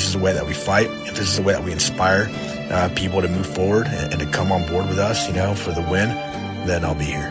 This is the way that we fight, if this is the way that we inspire uh, people to move forward and, and to come on board with us, you know, for the win, then I'll be here.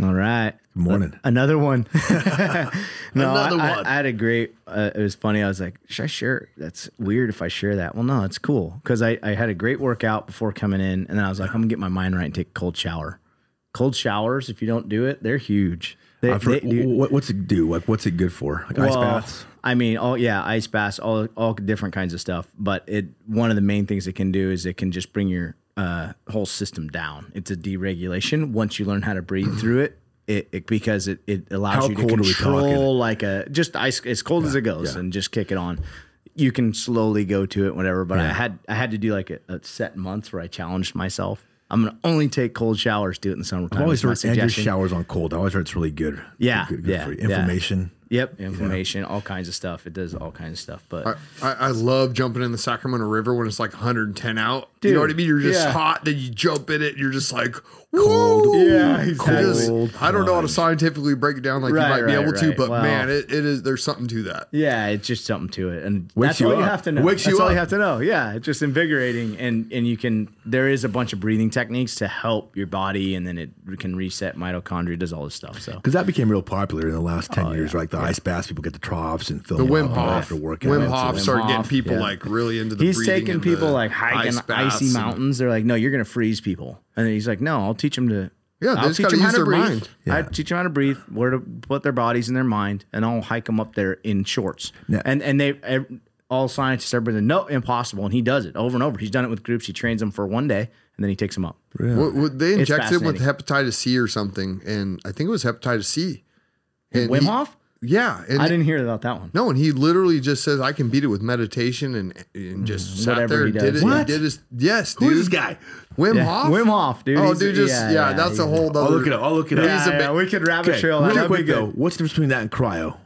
All right. Good morning. Another one. no, Another I, I- one. I, had a great. Uh, it was funny. I was like, should I share? That's weird if I share that. Well, no, it's cool because I, I had a great workout before coming in, and then I was like, I'm gonna get my mind right and take a cold shower. Cold showers, if you don't do it, they're huge. They, they- what's it do? Like, what's it good for? Like ice baths? I mean, all yeah, ice baths, all all different kinds of stuff. But it one of the main things it can do is it can just bring your uh, whole system down. It's a deregulation once you learn how to breathe through it. It, it because it, it allows How you to cold are we control like a just ice as cold as it goes yeah. and just kick it on. You can slowly go to it, whatever. But I had I had to do like a, a set months where I challenged myself. I'm gonna only take cold showers. Do it in the summertime. I've always is heard Andrew suggestion. showers on cold. I always heard it's really good. Yeah, Good, good yeah, for you. yeah. Inflammation. Yep, inflammation, all kinds of stuff. It does all kinds of stuff. But I, I, I love jumping in the Sacramento River when it's like 110 out. You know what I mean? You're just yeah. hot, then you jump in it, and you're just like cold. Yeah, Just- exactly. I don't know how to scientifically break it down like Right, you might be right, able to, but Well- man, it, it is. There's something to that. Yeah, it's just something to it, and Wakes that's you all you have to know. Wakes that's you all you have to know. Yeah, it's just invigorating, and and you can. There is a bunch of breathing techniques to help your body, and then it can reset mitochondria, does all this stuff. So Because that became real popular in the last 10 Oh, years. yeah. Like the ice baths, people get the troughs and fill The them Wim Hof, after workout. Wim Hof Wim started getting people yeah. like really into the. he's breathing taking people the like hiking ice baths icy and- mountains. They're like, no, you're gonna freeze people, and then he's like, no, I'll teach them to. Yeah, they I'll just teach gotta 'em how use to their breathe. mind. I Yeah. teach them how to breathe, where to put their bodies in their mind, and I'll hike them up there in shorts. Yeah. And and they ev- all scientists everybody no impossible, and he does it over and over. He's done it with groups. He trains them for one day, and then he takes them up. What, what, they It's injected him with hepatitis C or something, and I think it was hepatitis C. And Wim he- Hof? Yeah, and I didn't hear about that one. No, and he literally just says I can beat it with meditation and and mm, just sat whatever there he and did does. it. What? He did his yes, Who dude. is this guy? Wim Yeah, Hof. Wim Hof, dude. Oh, He's- dude, just yeah, yeah, yeah, that's a whole. Other, I'll look it up. I'll look it up. He's a Yeah, bit- we could rabbit Okay, trail. that. really quick good. though. What's the difference between that and cryo?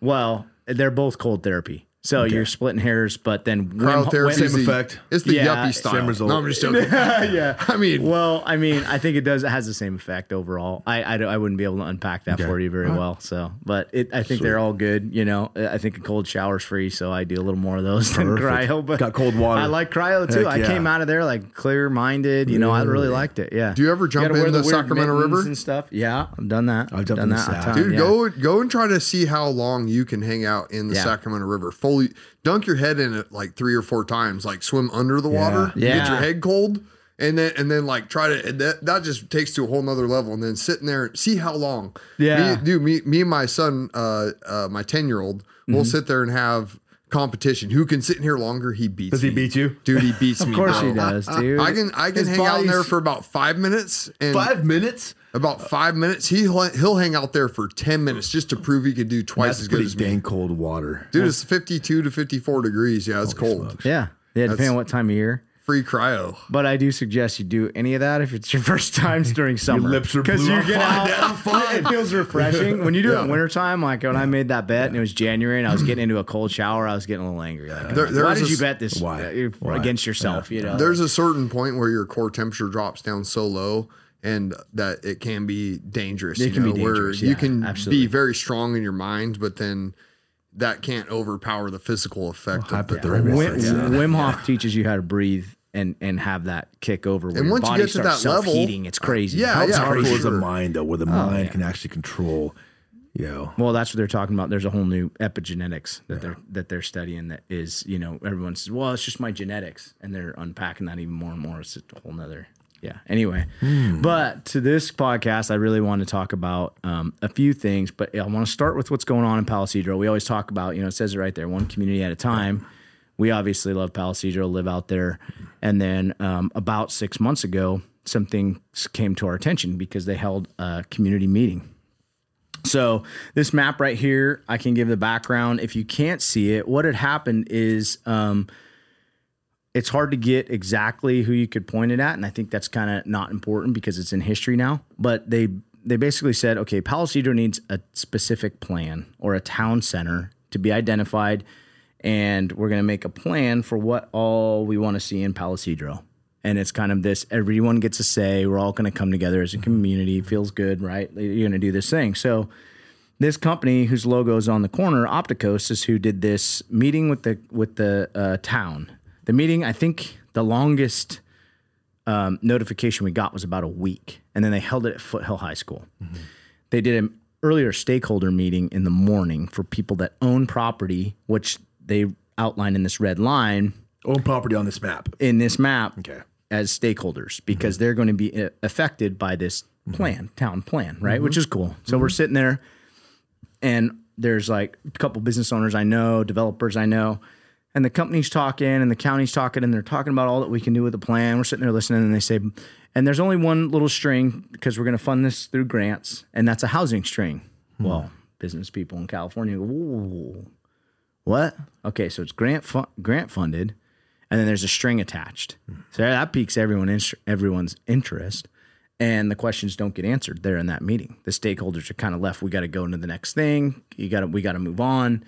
Well, they're both cold therapy. So you're splitting hairs, but then Wim, Cryotherapy Same is the- effect. It's the Yeah, yuppie style. same result. No, I'm just joking. yeah. I mean, Well, I mean, I think it does. It has the same effect overall. I I, I wouldn't be able to unpack that Okay. for you very well. So, but it, I think they're all good. You know, I think a cold shower's free, so I do a little more of those than cryo. But Got cold water. I like cryo too. Heck I came out of there like clear minded. You know, I really mm. liked it. Yeah. Do you ever jump gotta in the weird Sacramento River? and stuff? Yeah, I've done that. I've jumped done that a dude, yeah. go go and try to see how long you can hang out in the Sacramento River. Fully dunk your head in it like three or four times. Like swim under the water, Yeah. get your head cold, and then and then like try to that that just takes to a whole nother level. And then sitting there and see how long. Yeah. me, dude. Me me and my son, uh, uh my ten year old, Mm-hmm. will sit there and have competition. Who can sit in here longer? He beats. Does he me. beat you? Dude, he beats me. Of course bro. he does, dude. I can I can His hang out in there for about five minutes and Five minutes? About five minutes. He he'll hang out there for ten minutes just to prove he could do twice That's as good as me. dang cold water. Dude, it's fifty two to fifty four degrees. Yeah, it's cold. smokes. Yeah, yeah. Depending That's- on what time of year. free cryo. But I do suggest you do any of that if it's your first times during summer. lips are 'Cause blue. you I'm get fine, out- fine. It feels refreshing. When you do it in wintertime, like when I made that bet and it was January and I was getting into a cold shower, I was getting a little angry. Like, There- there why was did a you s- bet this Why? uh, Why? against yourself? You know, There's a certain point where your core temperature drops down so low and that it can be dangerous. It you can be know, where dangerous, you can absolutely. be very strong in your mind, but then that can't overpower the physical effect of the hypothermia. Wim, Yeah. Wim Hof teaches you how to breathe and and have that kick over. Where And your once you get to that level, self-heating, it's crazy. yeah, How yeah, for powerful is the mind though, where the oh, mind can actually control, you know. Well, that's what they're talking about. There's a whole new epigenetics that they're that they're studying. That is, you know, everyone says, "Well, it's just my genetics," and they're unpacking that even more and more. It's a whole nother, yeah. Anyway, but to this podcast, I really want to talk about um, a few things. But I want to start with what's going on in Palo Cedro. We always talk about, you know, it says it right there, one community at a time. We obviously love Palo Cedro, live out there, and then um, about six months ago, something came to our attention because they held a community meeting. So this map right here, I can give the background. If you can't see it, what had happened is um, it's hard to get exactly who you could point it at, and I think that's kind of not important because it's in history now. But they they basically said, okay, Palo Cedro needs a specific plan or a town center to be identified, and we're going to make a plan for what all we want to see in Palo Cedro. And it's kind of this everyone gets a say. We're all going to come together as a community. Feels good, right? You're going to do this thing. So, this company whose logo is on the corner, Opticos, is who did this meeting with the with the uh, town. The meeting, I think, the longest um, notification we got was about a week, and then they held it at Foothill High School. Mm-hmm. They did an earlier stakeholder meeting in the morning for people that own property, which they outlined in this red line Own property on this map. in this map Okay. as stakeholders mm-hmm. because they're going to be uh, affected by this mm-hmm. plan, town plan, right? Which is cool. So we're sitting there, and there's like a couple business owners I know, developers I know, and the company's talking and the county's talking, and they're talking about all that we can do with the plan. We're sitting there listening, and they say, and there's only one little string because we're going to fund this through grants, and that's a housing string. Hmm. Well, business people in California go, what? Okay, so it's grant fu- grant funded, and then there's a string attached. Hmm. So that piques everyone in- everyone's interest, and the questions don't get answered there in that meeting. The stakeholders are kind of left. We got to go into the next thing. You got to we got to move on.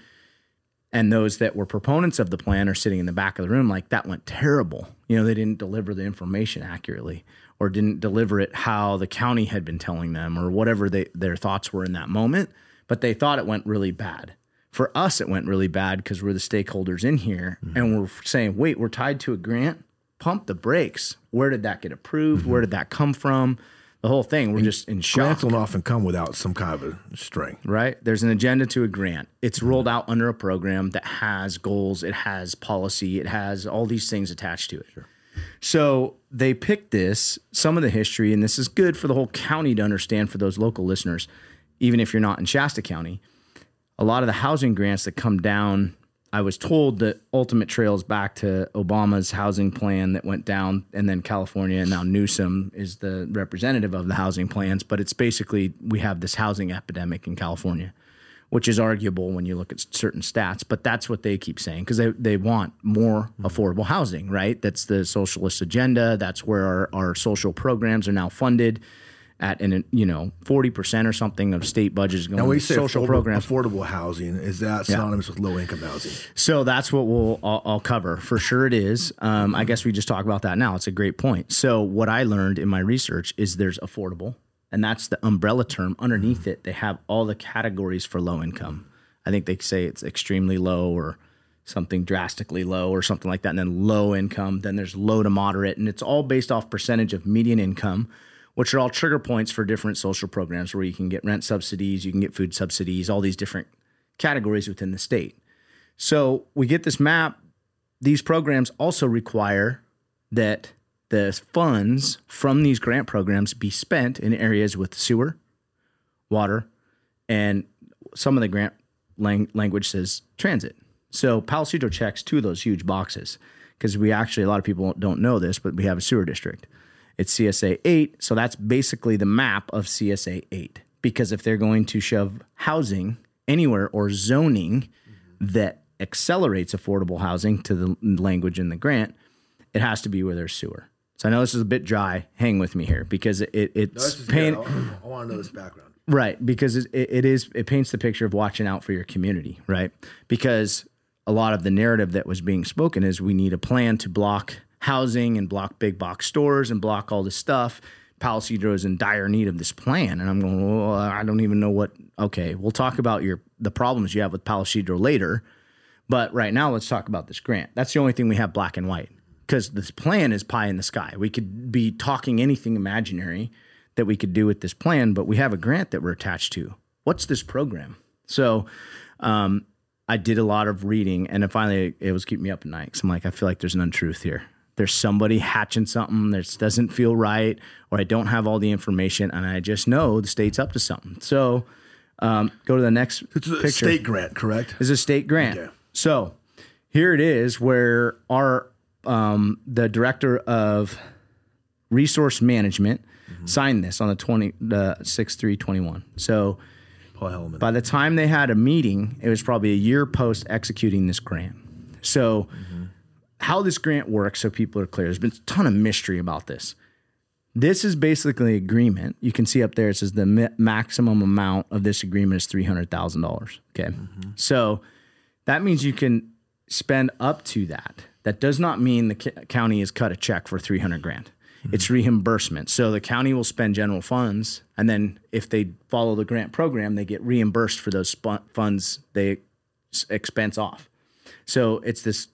And those that were proponents of the plan are sitting in the back of the room like that went terrible. You know, they didn't deliver the information accurately or didn't deliver it how the county had been telling them or whatever they, their thoughts were in that moment, but they thought it went really bad. For us, it went really bad because we're the stakeholders in here mm-hmm. and we're saying, wait, we're tied to a grant. Pump the brakes. Where did that get approved? Mm-hmm. Where did that come from? The whole thing. We're just in shock Grants don't often come without some kind of a string. right? There's an agenda to a grant. It's rolled out under a program that has goals, it has policy, it has all these things attached to it. So they picked this, some of the history, and this is good for the whole county to understand for those local listeners, even if you're not in Shasta County. A lot of the housing grants that come down, I was told that ultimate trails back to Obama's housing plan that went down, and then California, and now Newsom is the representative of the housing plans. But it's basically we have this housing epidemic in California, which is arguable when you look at certain stats. But that's what they keep saying because they, they want more hmm. affordable housing, right? That's the socialist agenda. That's where our, our social programs are now funded at an you know forty percent or something of state budgets going Now, to social affordable, programs. affordable housing, is that synonymous with low income housing? So that's what we'll I'll, I'll cover for sure. It is. Um, I guess we just talk about that now. It's a great point. So what I learned in my research is there's affordable, and that's the umbrella term. Underneath it, they have all the categories for low income. I think they say it's extremely low or something drastically low or something like that, and then low income. Then there's low to moderate, and it's all based off percentage of median income. Which are all trigger points for different social programs where you can get rent subsidies, you can get food subsidies, all these different categories within the state. So we get this map. These programs also require that the funds from these grant programs be spent in areas with sewer, water, and some of the grant lang- language says transit. So Palo Cedro checks two of those huge boxes because we actually, a lot of people don't know this, but we have a sewer district. It's CSA 8. So that's basically the map of CSA 8. Because if they're going to shove housing anywhere or zoning that accelerates affordable housing to the language in the grant, it has to be where there's sewer. So I know this is a bit dry. Hang with me here because it, it it's pain, I, want to know this background. right because it, it is it paints the picture of watching out for your community, right? Because a lot of the narrative that was being spoken is we need a plan to block housing and block big box stores and block all this stuff. Palo Cedro is in dire need of this plan, and I'm going. Well, I don't even know what. Okay, we'll talk about your the problems you have with Palo Cedro later, but right now let's talk about this grant. That's the only thing we have black and white because this plan is pie in the sky. We could be talking anything imaginary that we could do with this plan, but we have a grant that we're attached to. What's this program? So, um, I did a lot of reading, and then finally it was keeping me up at night. Cause I'm like, I feel like there's an untruth here. There's somebody hatching something that doesn't feel right, or I don't have all the information, and I just know the state's up to something. So, um, go to the next It's a picture. state grant, correct? Is a state grant. Okay. So here it is, where our um, the director of resource management signed this on the twenty the six three twenty one. So Paul Hellman. by the time they had a meeting, it was probably a year post executing this grant. So, how this grant works, so people are clear, there's been a ton of mystery about this. This is basically an agreement. You can see up there it says the mi- maximum amount of this agreement is three hundred thousand dollars. Okay, mm-hmm. so that means you can spend up to that. That does not mean the county has cut a check for three hundred grand. Mm-hmm. It's reimbursement. So the county will spend general funds, and then if they follow the grant program, they get reimbursed for those sp- funds they expense off. So it's this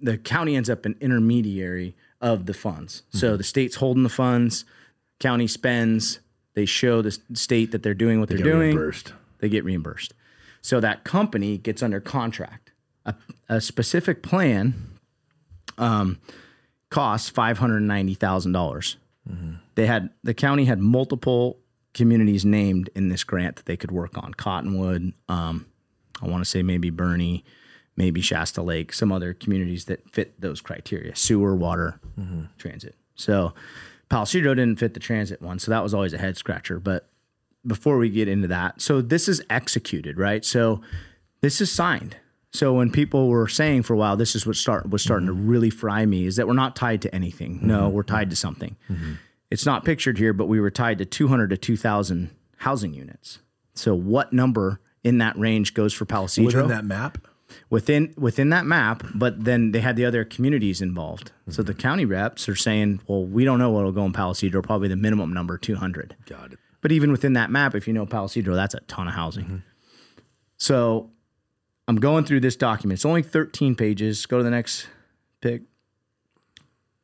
the county ends up an intermediary of the funds. So the state's holding the funds, county spends, they show the state that they're doing what they are Get doing, reimbursed. they get reimbursed. So that company gets under contract. A, a specific plan um, costs five hundred ninety thousand dollars. They had the county had multiple communities named in this grant that they could work on. Cottonwood, um, I want to say maybe Burney, maybe Shasta Lake, some other communities that fit those criteria: sewer, water, transit. So Palo Cedro didn't fit the transit one, so that was always a head scratcher. But before we get into that, so this is executed, right? So this is signed. So when people were saying for a while, this is what start was starting to really fry me, is that we're not tied to anything. No, mm-hmm. we're tied to something. Mm-hmm. It's not pictured here, but we were tied to 200 to 2,000 housing units. So what number in that range goes for Palo Cedro? Within that map, within within that map, but then they had the other communities involved. So the mm-hmm. county reps are saying, well, we don't know what will go in Palo Cedro, probably the minimum number 200. got it. But even within that map, if you know Palo Cedro, that's a ton of housing. Mm-hmm. So I'm going through this document. It's only 13 pages. Go to the next pick.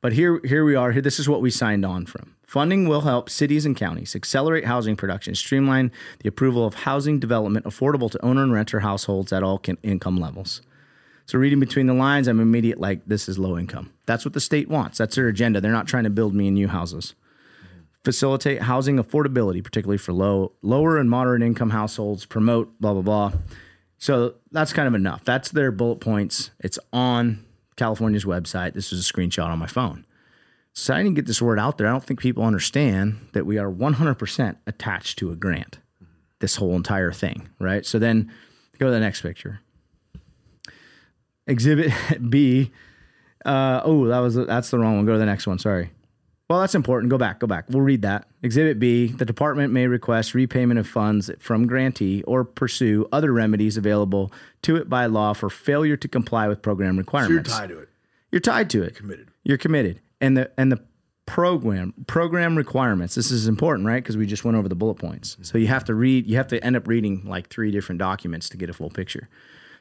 But here, here we are. Here, this is what we signed on from. Funding will help cities and counties accelerate housing production, streamline the approval of housing development affordable to owner and renter households at all income levels. So reading between the lines, I'm immediate like this is low income. That's what the state wants. That's their agenda. They're not trying to build me you houses facilitate housing affordability, particularly for low, lower and moderate income households, promote blah blah blah. So that's kind of enough. That's their bullet points. It's on California's website. This is a screenshot on my phone. So I didn't get this word out there. I don't think people understand that we are 100% attached to a grant. This whole entire thing, right? So then go to the next picture. Exhibit B. Uh, oh, that was that's the wrong one. Go to the next one. Sorry. Well, that's important. Go back, go back. We'll read that. Exhibit B the department may request repayment of funds from grantee or pursue other remedies available to it by law for failure to comply with program So you're requirements. tied to it. You're tied to it. Committed. You're committed. And the and the program program requirements. This is important, right? Because we just went over the bullet points. So you have to read. You have to end up reading like three different documents to get a full picture.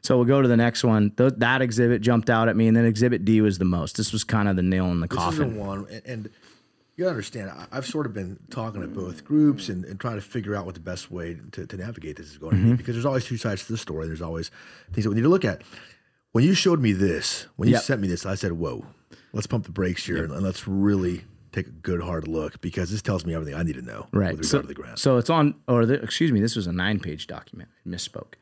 So we'll go to the next one. Th- that exhibit jumped out at me, and then Exhibit D was the most. This was kind of the nail in the This coffin. is the one, and, and you understand. I, I've sort of been talking to both groups and, and trying to figure out what the best way to, to navigate this is going Mm-hmm. to be because there's always two sides to the story. There's always things that we need to look at. When you showed me this, when you Yep. sent me this, I said, "Whoa, let's pump the brakes here and, and let's really take a good hard look because this tells me everything I need to know Right. with regard So, to the grant." so it's on, or the, excuse me, this was a nine page document. I misspoke.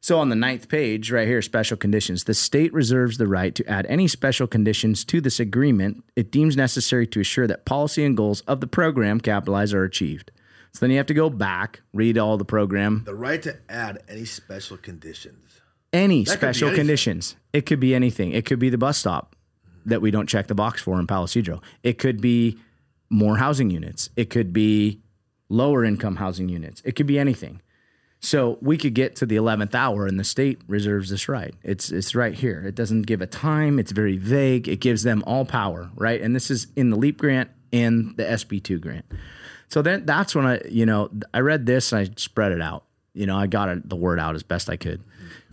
So on the ninth page, right here, special conditions. The state reserves the right to add any special conditions to this agreement it deems necessary to assure that policy and goals of the program capitalize are achieved. So then you have to go back, read all the program, the right to add any special conditions. any be special conditions. It could be anything. It could be the bus stop. That we don't check the box for in Palo Cedro. It could be more housing units. It could be lower income housing units. It could be anything. So we could get to the 11th hour and the state reserves this right. It's it's right here. It doesn't give a time. It's very vague. It gives them all power, right? And this is in the LEAP grant and the SB2 grant. So then that's when I, you know, I read this and I spread it out. You know, I got it, the word out as best I could.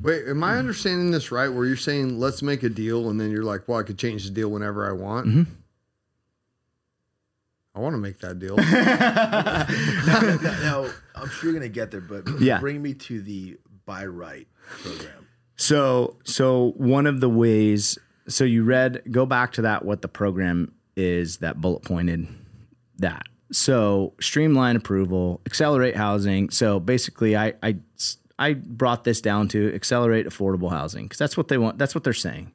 Wait, am I understanding this right? Where you're saying let's make a deal, and then you're like, well, I could change the deal whenever I want. Mm-hmm. I want to make that deal. now, I'm sure you're going to get there, but Yeah. bring me to the buy right program. So, so one of the ways, so you read, go back to that, what the program is that bullet pointed that. So, streamline approval, accelerate housing. So, basically, I, I, I brought this down to accelerate affordable housing because that's what they want. That's what they're saying.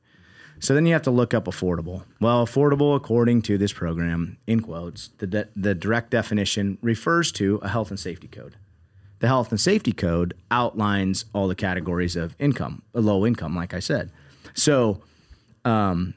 So then you have to look up affordable. Well, affordable, according to this program, in quotes, the, de- the direct definition refers to a health and safety code. The health and safety code outlines all the categories of income, a low income, like I said. So, um,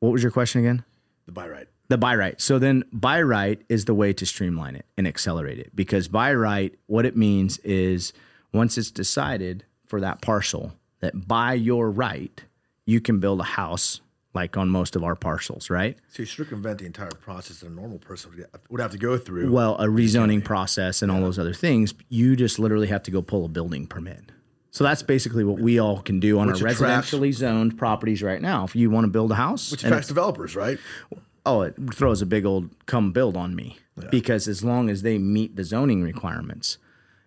what was your question again? The buy right. The buy right. So then buy right is the way to streamline it and accelerate it because buy right, what it means is once it's decided for that parcel that by your right, you can build a house like on most of our parcels, right? So you circumvent the entire process that a normal person would- have to go through. Well, a rezoning process and all those other things, you just literally have to go pull a building permit. So that's basically what we all can do on Which our attracts- residentially zoned properties right now. If you want to build a house, which attracts developers, right? oh, it throws a big old come build on me because as long as they meet the zoning requirements,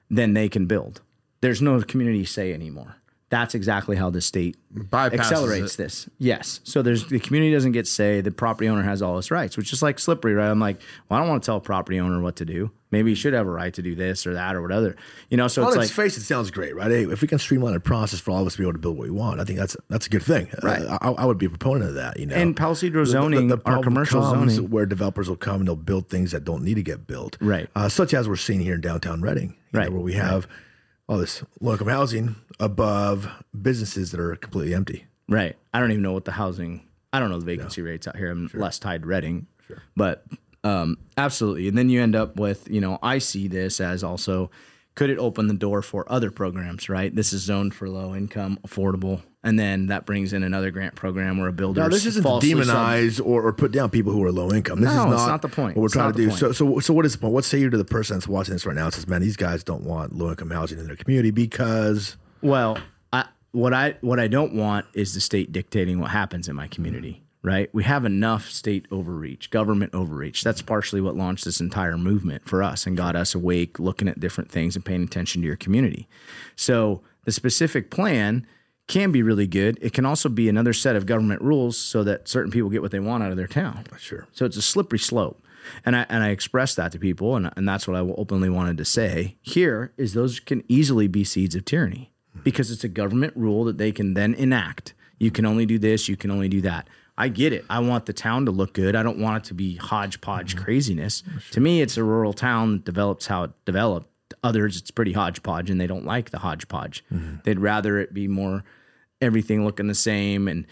then they can build. There's no community say anymore. That's exactly how the state Bypasses accelerates it. this. Yes. So there's the community doesn't get say, the property owner has all his rights, which is like slippery, right? I'm like, well, I don't want to tell a property owner what to do. Maybe he should have a right to do this or that or whatever. You know, so On it's its like face, it sounds great, right? Hey, if we can streamline the process for all of us to be able to build what we want, I think that's that's a good thing. Right. Uh, I, I would be a proponent of that. You know, And Palo Cedro The- the- zoning, our commercial comes zoning- where developers will come and they'll build things that don't need to get built, Right. Uh, such as we're seeing here in downtown Redding, you know, Right. where we have all this income housing above businesses that are completely empty. Right. I don't even know what the housing. I don't know the vacancy rates out here. I'm less tied to Redding, but um, absolutely. And then you end up with, you know, I see this as also could it open the door for other programs? Right. This is zoned for low income, affordable, and then that brings in another grant program where a builder. Now, this isn't to demonize or, or put down people who are low income. This No, is not, it's not the point. What we're It's trying to do. point. So, so, so what is the point? What say you to the person that's watching this right now? and Says, man, these guys don't want low income housing in their community because Well, I, what I what I don't want is the state dictating what happens in my community. Right? We have enough state overreach, government overreach. That's partially what launched this entire movement for us and got us awake, looking at different things and paying attention to your community. So the specific plan can be really good. It can also be another set of government rules so that certain people get what they want out of their town. Sure. So it's a slippery slope. And I and I expressed that to people, and, and that's what I openly wanted to say. Here is those can easily be seeds of tyranny because it's a government rule that they can then enact. You can only do this, you can only do that. I get it. I want the town to look good. I don't want it to be hodgepodge mm-hmm. craziness. To me, it's a rural town that develops how it developed. Others, it's pretty hodgepodge, and they don't like the hodgepodge. Mm-hmm. They'd rather it be more everything looking the same and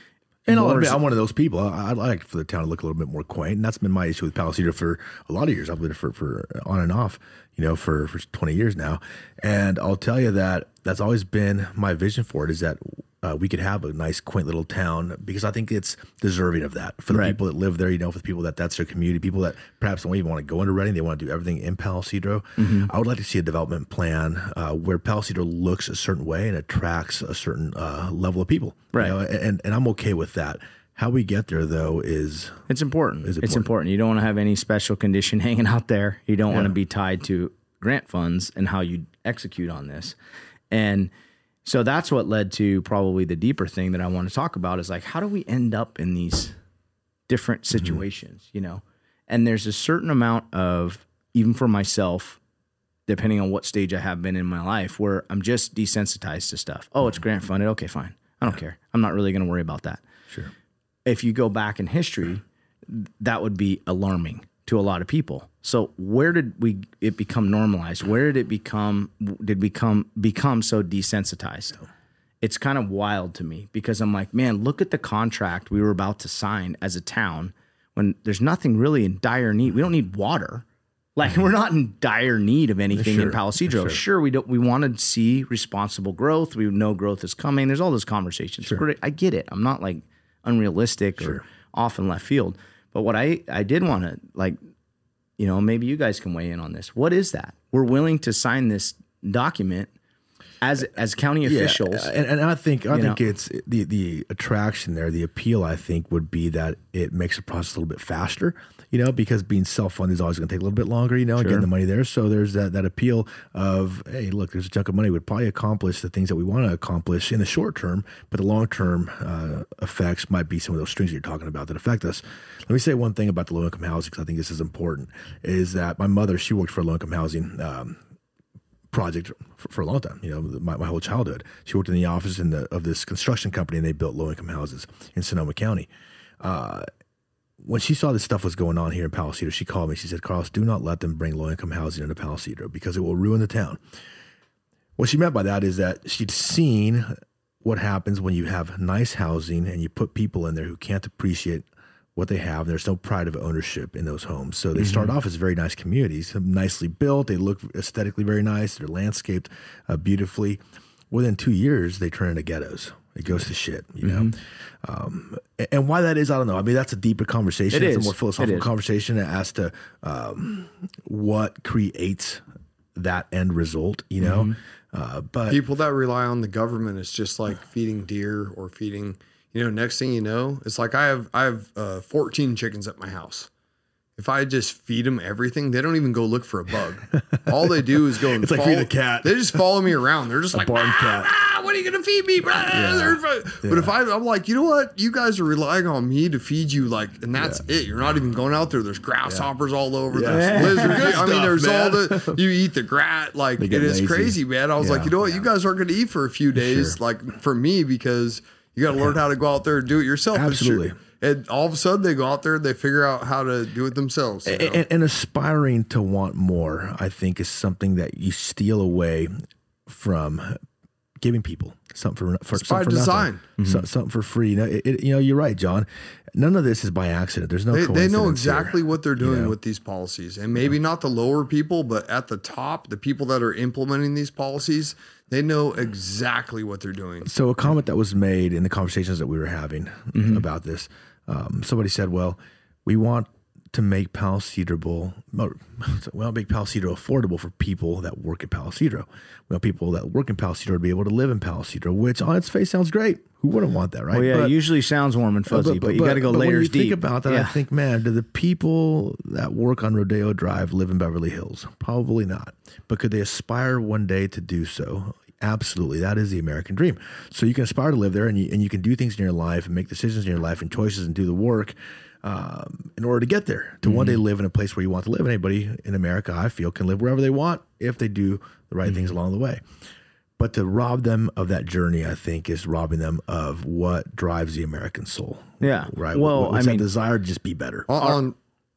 And I'll admit, I'm one of those people. I, I'd like for the town to look a little bit more quaint, and that's been my issue with Palo Cedar for a lot of years. I've lived it for, for uh, on and off, you know, for, for 20 years now. And I'll tell you that that's always been my vision for it is that uh, we could have a nice, quaint little town because I think it's deserving of that for the Right. people that live there. You know, for the people that that's their community, people that perhaps don't even want to go into Redding, they want to do everything in Palo Cedro. Mm-hmm. I would like to see a development plan uh, where Palo Cedro looks a certain way and attracts a certain uh, level of people. you Right. know, and and I'm okay with that. How we get there though is It's important. Is It's important. important. You don't want to have any special condition hanging out there. You don't want to be tied to grant funds and how you execute on this. And so that's what led to probably the deeper thing that I want to talk about is like how do we end up in these different mm-hmm. situations, you know? And there's a certain amount of even for myself depending on what stage I have been in my life where I'm just desensitized to stuff. Oh, it's mm-hmm. grant funded. Okay, fine. I don't care. I'm not really going to worry about that sure. if you go back in history, that would be alarming to a lot of people. So where did we it become normalized? Where did it become did we come become so desensitized? it's kind of wild to me because I'm like, man, look at the contract we were about to sign as a town when there's nothing really in dire need. We don't need water. Like we're not in dire need of anything in Sure, Palo Cedro. Sure. we don't. We want to see responsible growth. We know growth is coming. There's all those conversations. Great, I get it. I'm not like unrealistic or off in left field. But what I I did want to like, you know, maybe you guys can weigh in on this. What is that? We're willing to sign this document as as county officials. and, and I think I think know. it's the the attraction there, the appeal. I think would be that it makes the process a little bit faster. You know, because being self funded is always going to take a little bit longer. You know, and getting the money there. So there's that that appeal of hey, look, there's a chunk of money would probably accomplish the things that we want to accomplish in the short term, but the long term uh, effects might be some of those strings you're talking about that affect us. Let me say one thing about the low income housing because I think this is important. Is that my mother? She worked for a low income housing. Um, project for, for a long time. You know, my, my whole childhood. She worked in the office in the, of this construction company, and they built low income houses in Sonoma County. Uh, when she saw this stuff was going on here in Palo Cedro, she called me. She said, "Carlos, do not let them bring low income housing into Palo Cedro because it will ruin the town." What she meant by that is that she'd seen what happens when you have nice housing and you put people in there who can't appreciate what they have. There's no pride of ownership in those homes. So they start off as very nice communities, nicely built. They look aesthetically very nice. They're landscaped uh, beautifully. Within two years, they turn into ghettos. It goes to shit, you know. Um, and why that is, I don't know. I mean, that's a deeper conversation. It it's is. a more philosophical is. conversation as to um, what creates that end result, you know. Mm-hmm. Uh, but people that rely on the government is just like feeding deer or feeding you know next thing you know it's like i have i have uh, 14 chickens at my house if i just feed them everything they don't even go look for a bug. All they do is go and It's like follow, feeding a cat. they just follow me around. They're just like barn "Ah, cat." ah, what are you gonna feed me bro?" but if I, i'm like you know what? You guys are relying on me to feed you like and that's it. You're not even going out there. There's grasshoppers all over. There's lizards. Good i mean there's all the you eat the grass like it is lazy. crazy man. I was like you know what? You guys aren't going to eat for a few days like for me because you got to learn how to go out there and do it yourself. Sure- Absolutely. And all of a sudden they go out there and they figure out how to do it themselves you know? and, and aspiring to want more, I think, is something that you steal away from giving people something for for, It's something by for nothing. design. So- mm-hmm. something for free. You know, it, it- you know, you're right, John. None of this is by accident. There's no. they, they know exactly here. what they're doing know? with these policies and maybe not the lower people but at the top the people that are implementing these policies they know exactly what they're doing So a comment that was made in the conversations that we were having mm-hmm. about this, um, somebody said, "Well, we want to make Palo Cedro, or, we make Palo Cedro affordable for people that work at Palo Cedro. We want people that work in Palo Cedro to be able to live in Palo Cedro, which on its face sounds great. Who wouldn't want that, right? well, yeah, But- it usually sounds warm and fuzzy, but, you got to go but layers when you deep. think about that, I think, man, do the people that work on Rodeo Drive live in Beverly Hills? Probably not. But could they aspire one day to do so? Absolutely. That is the American dream. So you can aspire to live there and you, and you can do things in your life and make decisions in your life and choices and do the work um, in order to get there, to one day Mm-hmm. live in a place where you want to live. And anybody in America, I feel, can live wherever they want if they do the right Mm-hmm. things along the way. But to rob them of that journey, I think, is robbing them of what drives the American soul. Yeah. Right. Well, What's I that mean- desire to just be better. on,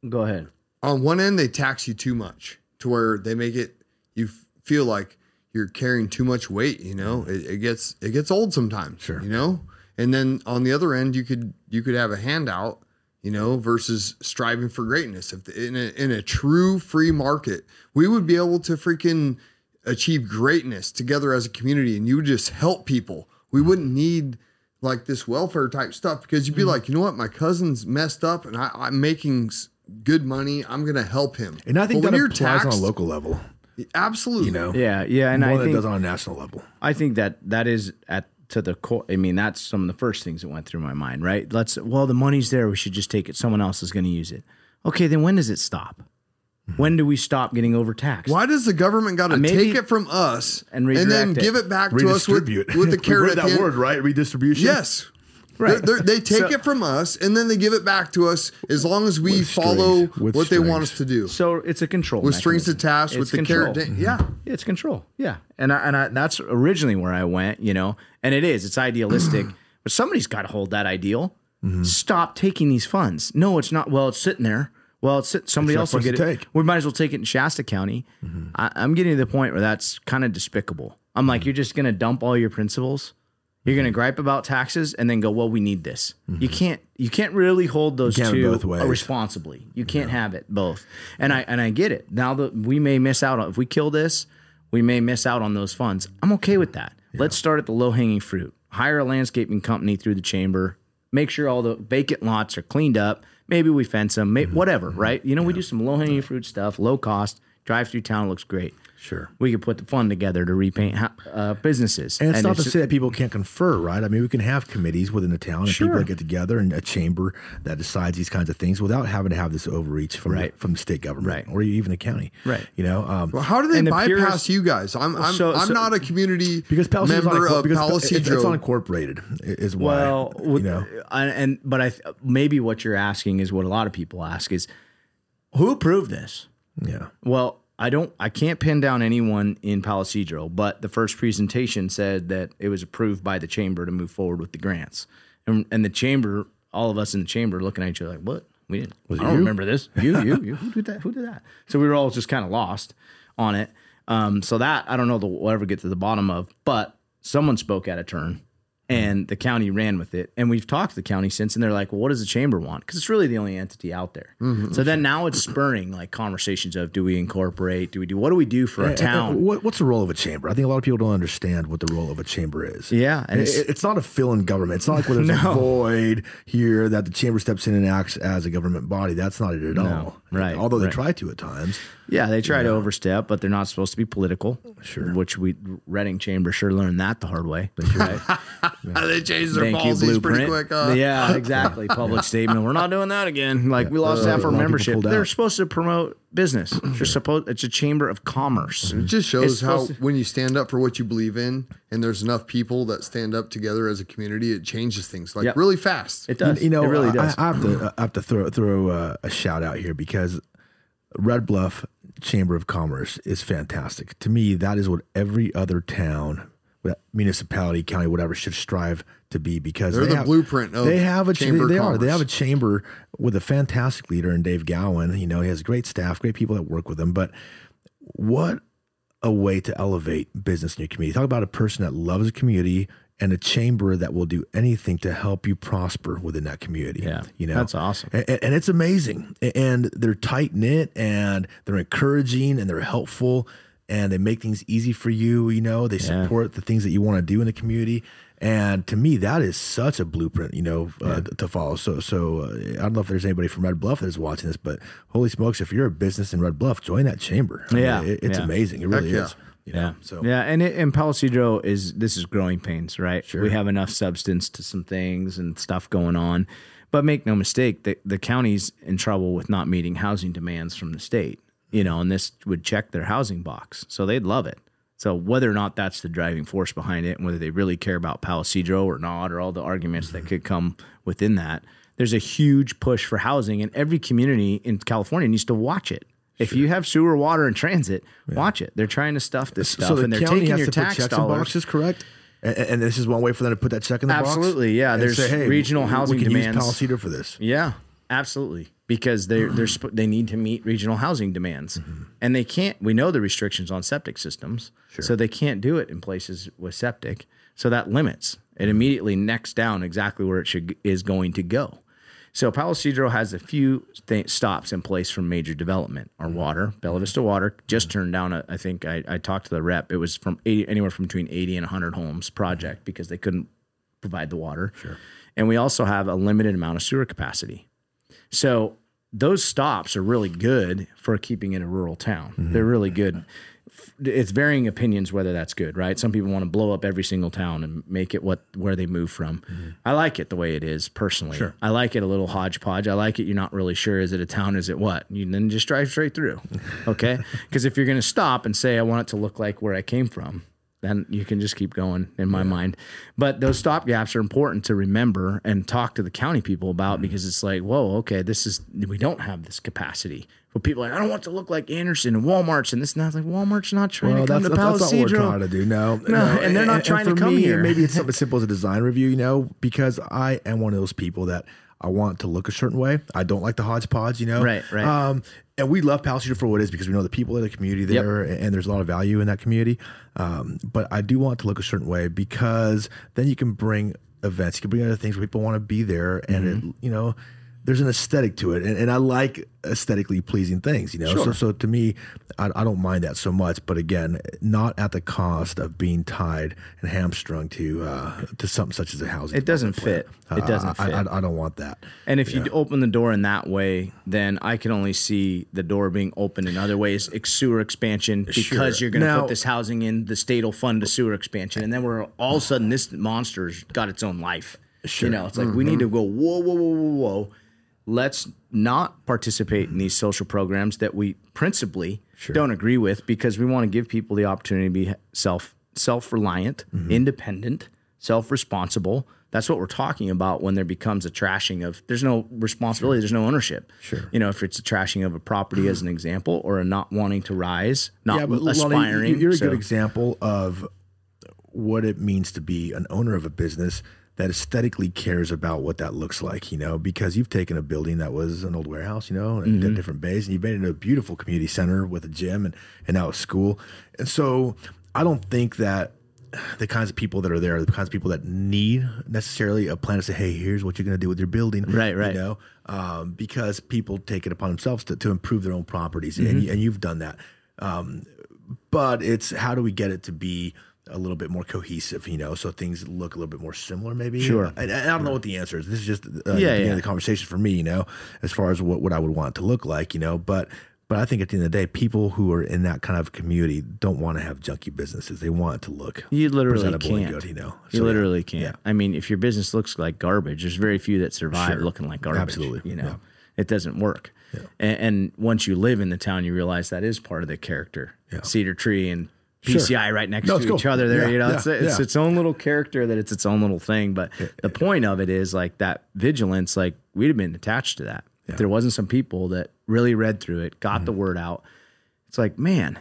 on Go ahead. on one end they tax you too much to where they make it you feel like you're carrying too much weight you know? Mm-hmm. It, it gets it gets old sometimes Sure. you know? And then on the other end you could you could have a handout you know versus striving for greatness. If the, in a, in a true free market we would be able to freaking achieve greatness together as a community and you would just help people. We mm-hmm. wouldn't need like this welfare type stuff because you'd be mm-hmm. like you know what? My cousin's messed up and I, i'm making good money. I'm gonna help him. And I think But that when applies on a local level, absolutely you know, Yeah, yeah, and more I than it think does on a national level. I think that that is at to the core. I mean, that's some of the first things that went through my mind. Right? Let's. Well, the money's there. We should just take it. Someone else is going to use it. Okay, then when does it stop? When do we stop getting overtaxed? why does the government got to Uh, take it from us and and, then it. give it back to us with, with the carrot heard at the that end? word, right? Redistribution. Yes. Right. They're- they're- they take So- it from us and then they give it back to us as long as we With follow strings. With what they want us to do. So it's a control With strings mechanism. attached, with It's the control. carrot. da- Yeah. It's control. Yeah. And I, and I, that's originally where I went, you know, and it is, it's idealistic, but somebody's got to hold that ideal. Mm-hmm. Stop taking these funds. No, it's not. Well, it's sitting there. Well, it's sit, somebody your else will get it. take. Mm-hmm. We might as well take it in Shasta County. I, I'm getting to the point where that's kind of despicable. I'm like, you're just going to dump all your principles, You're going to gripe about taxes and then go, "Well, we need this." You can't you can't really hold those can't two responsibly. You can't have it both. And I and I get it. Now that we may miss out on if we kill this, we may miss out on those funds. I'm okay with that. Let's start at the low hanging fruit. Hire a landscaping company through the chamber. Make sure all the vacant lots are cleaned up. Maybe we fence them. May, whatever, right? You know, we do some low hanging fruit stuff, low cost. Drive through town looks great. Sure. We could put the fund together to repaint uh, businesses. And it's not to just- say that people can't confer, right? I mean, we can have committees within the town and people Sure. that get together and a chamber that decides these kinds of things without having to have this overreach from Right. the, from the state government Right. or even the county. Right. You know, um, Well, how do they the bypass purest- you guys? I'm I'm, So- I'm so- not a community because Palo Cedro's member not, of because Palo it's, it's Cedro. unincorporated is why. Well, you know, and, and but I th- maybe what you're asking is what a lot of people ask is who approved this? yeah. Well, I don't I can't pin down anyone in Palo Cedro, but the first presentation said that it was approved by the chamber to move forward with the grants. And and the chamber, all of us in the chamber looking at each other like, what? We didn't I don't remember this. You, you, you, who did that? Who did that? So we were all just kind of lost on it. Um, so that I don't know that we'll ever get to the bottom of, but someone spoke out of turn and the county ran with it. And we've talked to the county since, and they're like, well, what does the chamber want? Because it's really the only entity out there. Mm-hmm, so then now it's spurring like conversations of do we incorporate? Do we do what do we do for a And- and town? what, what's the role of a chamber? I think a lot of people don't understand what the role of a chamber is. Yeah, and And it's- it's not a fill-in government. It's not like where there's a void here that the chamber steps in and acts as a government body. That's not it at all. right, Although they right. try to at times. Yeah, they try to overstep, but they're not supposed to be political. Sure. Which we Redding Chamber sure learned that the hard way. Right? they changed their Thank you, policies pretty quick. Uh, yeah, exactly. Public statement. We're not doing that again. Like we lost Uh, half our membership. They're out. supposed to promote business. They're supposed. It's a chamber of commerce. It just shows how to- when you stand up for what you believe in, and there's enough people that stand up together as a community, it changes things like Yep. really fast. It does. You know, it really does. I, I have to I have to throw throw uh, a shout out here because Red Bluff Chamber of Commerce is fantastic. To me, that is what every other town, what- municipality, county, whatever, should strive to be because They're they the have- blueprint of they have a Chamber they, they are they have a chamber with a fantastic leader in Dave Gowan. You know, he has great staff, great people that work with him. But what a way to elevate business in your community. Talk about a person that loves a community and a chamber that will do anything to help you prosper within that community. Yeah, you know that's awesome. and, and it's amazing. And they're tight knit, and they're encouraging, and they're helpful, and they make things easy for you. You know, they Yeah. support the things that you want to do in the community. And to me, that is such a blueprint, you know, uh, to follow. So, so uh, I don't know if there's anybody from Red Bluff that's watching this, but holy smokes, if you're a business in Red Bluff, join that chamber. I mean, Yeah, it- it's yeah. amazing. It really Heck yeah. is. you know? Yeah. So yeah, and it, and Palo Cedro is this is growing pains, right? Sure. We have enough substance to some things and stuff going on, but make no mistake, the the county's in trouble with not meeting housing demands from the state. You know, and this would check their housing box, so they'd love it. So whether or not that's the driving force behind it, and whether they really care about Palo Cedro or not, or all the arguments that could come within that, there's a huge push for housing, and every community in California needs to watch it. If you have sewer, water, and transit, watch it. They're trying to stuff this stuff, so the and they're taking your to put tax and dollars. boxes, correct? And, and this is one way for them to put that check in the box. Absolutely, yeah. There's regional we- housing we can demands. Use Palo Cedar for this. Yeah, absolutely. Because they're they're sp- they need to meet regional housing demands, Mm-hmm. and they can't. We know the restrictions on septic systems, so they can't do it in places with septic. So that limits it immediately necks down exactly where it should is going to go. So Palo Cedro has a few th- stops in place from major development. Our mm-hmm. water, Bella mm-hmm. Vista Water, just turned down. A, I think I, I talked to the rep. It was from 80, anywhere from between eighty and hundred homes project because they couldn't provide the water. Sure. And we also have a limited amount of sewer capacity. So those stops are really good for keeping it a rural town. Mm-hmm. They're really good. It's varying opinions whether that's good, right? Some people want to blow up every single town and make it what where they move from. Mm-hmm. I like it the way it is personally. I like it a little hodgepodge. I like it. You're not really sure is it a town? Is it what? You then just drive straight through, okay? Because if you're going to stop and say I want it to look like where I came from, then you can just keep going in my mind. But those stop gaps are important to remember and talk to the county people about mm-hmm. because it's like, whoa, okay, this is we don't have this capacity. But people are like, I don't want to look like Anderson and Walmart's and this and that. It's like Walmart's not trying Well, to come to that's, Palo that's not what we're trying to do. No, No, and they're not trying to for come me, here. Maybe it's something as simple as a design review, you know, because I am one of those people that I want to look a certain way. I don't like the hodgepodge, you know. Right, right. Um, and we love Palo Cedar for what it is because we know the people in the community Yep. there, and there's a lot of value in that community. Um, but I do want to look a certain way because then you can bring events, you can bring other things where people want to be there, and Mm-hmm. it, you know, there's an aesthetic to it, and, and I like aesthetically pleasing things, you know. So, so to me, I, I don't mind that so much. But again, not at the cost of being tied and hamstrung to uh, to something such as a housing. It doesn't fit. plan. It doesn't I, fit. I, I don't want that. And if you open the door in that way, then I can only see the door being open in other ways, ex- sewer expansion, because Sure. you're going to put this housing in. The state will fund a sewer expansion, and then we're all of a sudden this monster's got its own life. Sure. You know, it's like we need to go whoa, whoa, whoa, whoa, whoa. Let's not participate in these social programs that we principally don't agree with because we want to give people the opportunity to be self self reliant, mm-hmm. independent, self responsible. That's what we're talking about when there becomes a trashing of there's no responsibility, there's no ownership. Sure. You know, if it's a trashing of a property as an example or a not wanting to rise, not yeah, but Lonnie, aspiring. you- you're a So- good example of what it means to be an owner of a business that aesthetically cares about what that looks like, you know, because you've taken a building that was an old warehouse, you know, and Mm-hmm. different bays, and you've made it into a beautiful community center with a gym and, and now a school. And so I don't think that the kinds of people that are there are the kinds of people that need necessarily a plan to say, hey, here's what you're going to do with your building. Right, right. You know, um, because people take it upon themselves to, to improve their own properties, Mm-hmm. and, and you've done that. Um, but it's how do we get it to be a little bit more cohesive, you know, so things look a little bit more similar, maybe. Sure. And, and I don't know what the answer is. This is just uh, the Yeah, beginning yeah. of the conversation for me, you know, as far as what, what I would want it to look like, you know. But but I think at the end of the day, people who are in that kind of community don't want to have junky businesses. They want it to look You literally can't. good, you know. You So, yeah. literally can't. Yeah. I mean, if your business looks like garbage, there's very few that survive Sure. looking like garbage. Absolutely. You know, Yeah. it doesn't work. And, and once you live in the town, you realize that is part of the character. Yeah. Cedar Tree and Sure. PCI right next No, to it's each other there. Yeah, you know, yeah, it's, it's yeah. its own little character that it's its own little thing. But the point of it is like that vigilance, like we'd have been attached to that. If there wasn't some people that really read through it, got Mm-hmm. the word out, it's like, man,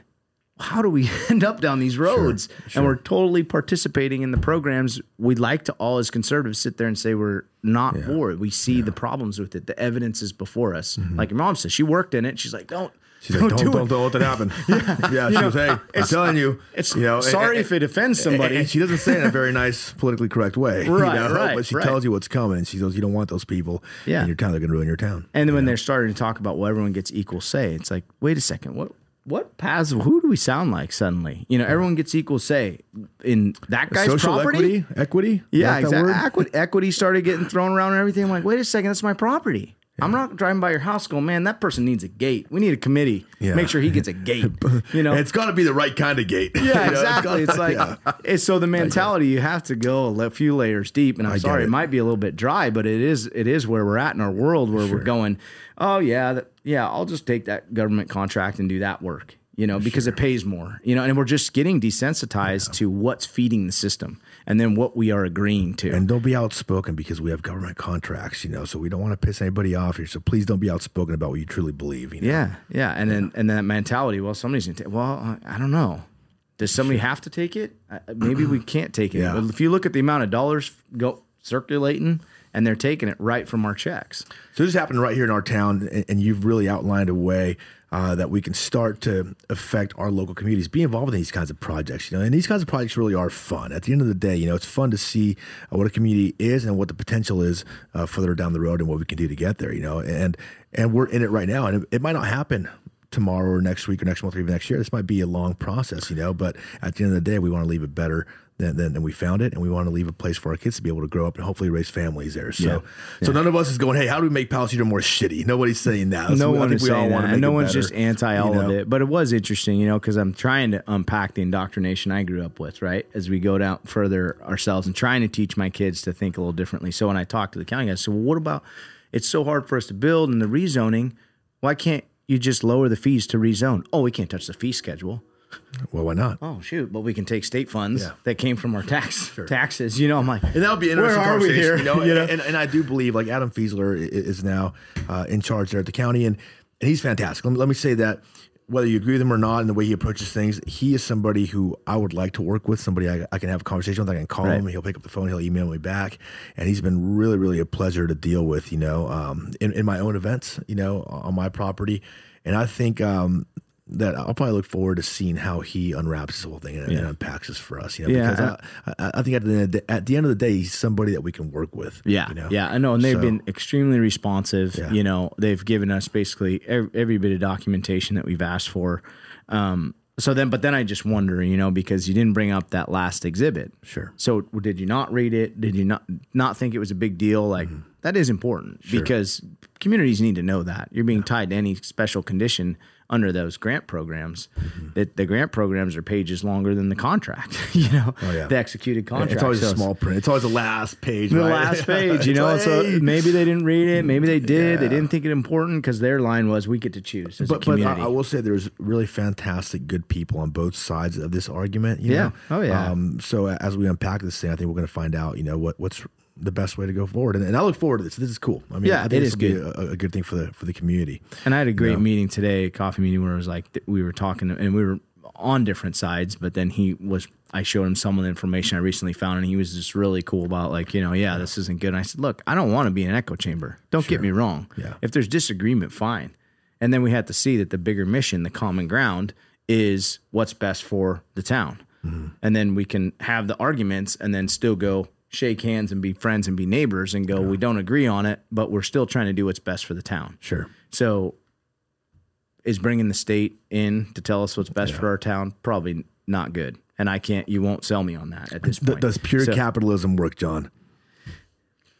how do we end up down these roads? And we're totally participating in the programs. We'd like to all, as conservatives, sit there and say we're not for it. We see the problems with it. The evidence is before us. Like your mom says, she worked in it. She's like, don't. She's like, don't, do don't, don't, let that happen. yeah, she goes, hey, I'm telling you. It's you know, sorry and- if it offends somebody. And she doesn't say it in a very nice, politically correct way. you Right, know, right, But she right. tells you what's coming. And she goes, you don't want those people Yeah. in your town. They're going to ruin your town. And then when they're starting to talk about well, everyone gets equal say, it's like, wait a second, what what paths? Who do we sound like suddenly? You know, everyone gets equal say in that guy's Social property. equity? Equity? Yeah, Is that that exactly. Equity started getting thrown around and everything. I'm like, wait a second, that's my property. I'm not driving by your house going, man, that person needs a gate. We need a committee. Yeah. Make sure he gets a gate. You know? It's got to be the right kind of gate. yeah, exactly. It's, gotta- like yeah. it's so the mentality you have to go a few layers deep. And I'm I sorry, it. it. might be a little bit dry, but it is it is where we're at in our world where we're going. Oh yeah, that, yeah, I'll just take that government contract and do that work. You know, because it pays more. You know, and we're just getting desensitized to what's feeding the system, and then what we are agreeing to. And don't be outspoken because we have government contracts, you know, so we don't want to piss anybody off here. So please don't be outspoken about what you truly believe. You know? Yeah, yeah, and then and then that mentality. Well, somebody's gonna take. Well, I, don't know. Does somebody have to take it? Maybe we can't take it. Yeah. If you look at the amount of dollars go circulating, and they're taking it right from our checks. So this happened right here in our town, and, you've really outlined a way uh, that we can start to affect our local communities, be involved in these kinds of projects. You know, and these kinds of projects really are fun. At the end of the day, you know, it's fun to see uh, what a community is and what the potential is uh, further down the road and what we can do to get there. You know, and and we're in it right now, and it, it might not happen tomorrow or next week or next month or even next year. This might be a long process, you know, but at the end of the day, we want to leave it better than, than we found it. And we want to leave a place for our kids to be able to grow up and hopefully raise families there. So, so none of us is going, Hey, how do we make Cedar more shitty? Nobody's saying that. no I one is we all saying that, and no one's better, just anti you all of it. But it was interesting, you know, because I'm trying to unpack the indoctrination I grew up with, right? As we go down further ourselves and trying to teach my kids to think a little differently. So when I talk to the county guys, so well, what about? It's so hard for us to build and the rezoning. Why can't you just lower the fees to rezone? Oh, we can't touch the fee schedule. Well, why not? Oh shoot! But we can take state funds Yeah. that came from our tax taxes. You know, I'm like, And that would be an interesting Where are we here? You know? You know? And, and I do believe like Adam Fiesler is now uh, in charge there at the county, and, and he's fantastic. Let me, let me say that whether you agree with him or not, and the way he approaches things, he is somebody who I would like to work with. Somebody I, I can have a conversation with. I can call Right. him. He'll pick up the phone. He'll email me back, and he's been really, really a pleasure to deal with. You know, um, in, in my own events, you know, on my property, and I think um, that I'll probably look forward to seeing how he unwraps this whole thing and, and unpacks this for us. You know, Yeah, because I, I, I think at the, end of the, at the end of the day, he's somebody that we can work with. Yeah, you know? yeah, I know, and they've So- been extremely responsive. Yeah. You know, they've given us basically every, every bit of documentation that we've asked for. Um, so then, but then I just wonder, you know, because you didn't bring up that last exhibit. Sure. So did you not read it? Did you not not think it was a big deal? Like Mm-hmm. that is important because communities need to know that you're being tied to any special condition under those grant programs. Mm-hmm. That the grant programs are pages longer than the contract. You know, Oh, yeah. the executed contract. It's always So a small print. It's always the last page. the right? last page, you know. like, so maybe they didn't read it, maybe they did. They didn't think it important because their line was, "We get to choose as a but, but. I, I will say there's really fantastic, good people on both sides of this argument. You Yeah. Know? Oh, yeah. Um, so as we unpack this thing, I think we're going to find out, you know, what what's the best way to go forward. And, and I look forward to this. This is cool. I mean, Yeah, I think it this is good. a, a good thing for the for the community. and I had a great meeting today, a coffee meeting, where it was like we were talking and we were on different sides, but then he was. I showed him some of the information I recently found, and he was just really cool about like, you know, yeah, this isn't good. And I said, look, I don't want to be an echo chamber. Don't get me wrong. Yeah. If there's disagreement, fine. And then we had to see that the bigger mission, the common ground, is what's best for the town. Mm-hmm. And then we can have the arguments and then still go shake hands and be friends and be neighbors and go, we don't agree on it, but we're still trying to do what's best for the town. Sure. So is bringing the state in to tell us what's best for our town probably not good. And I can't, you won't sell me on that at this point. does pure So- capitalism work, John?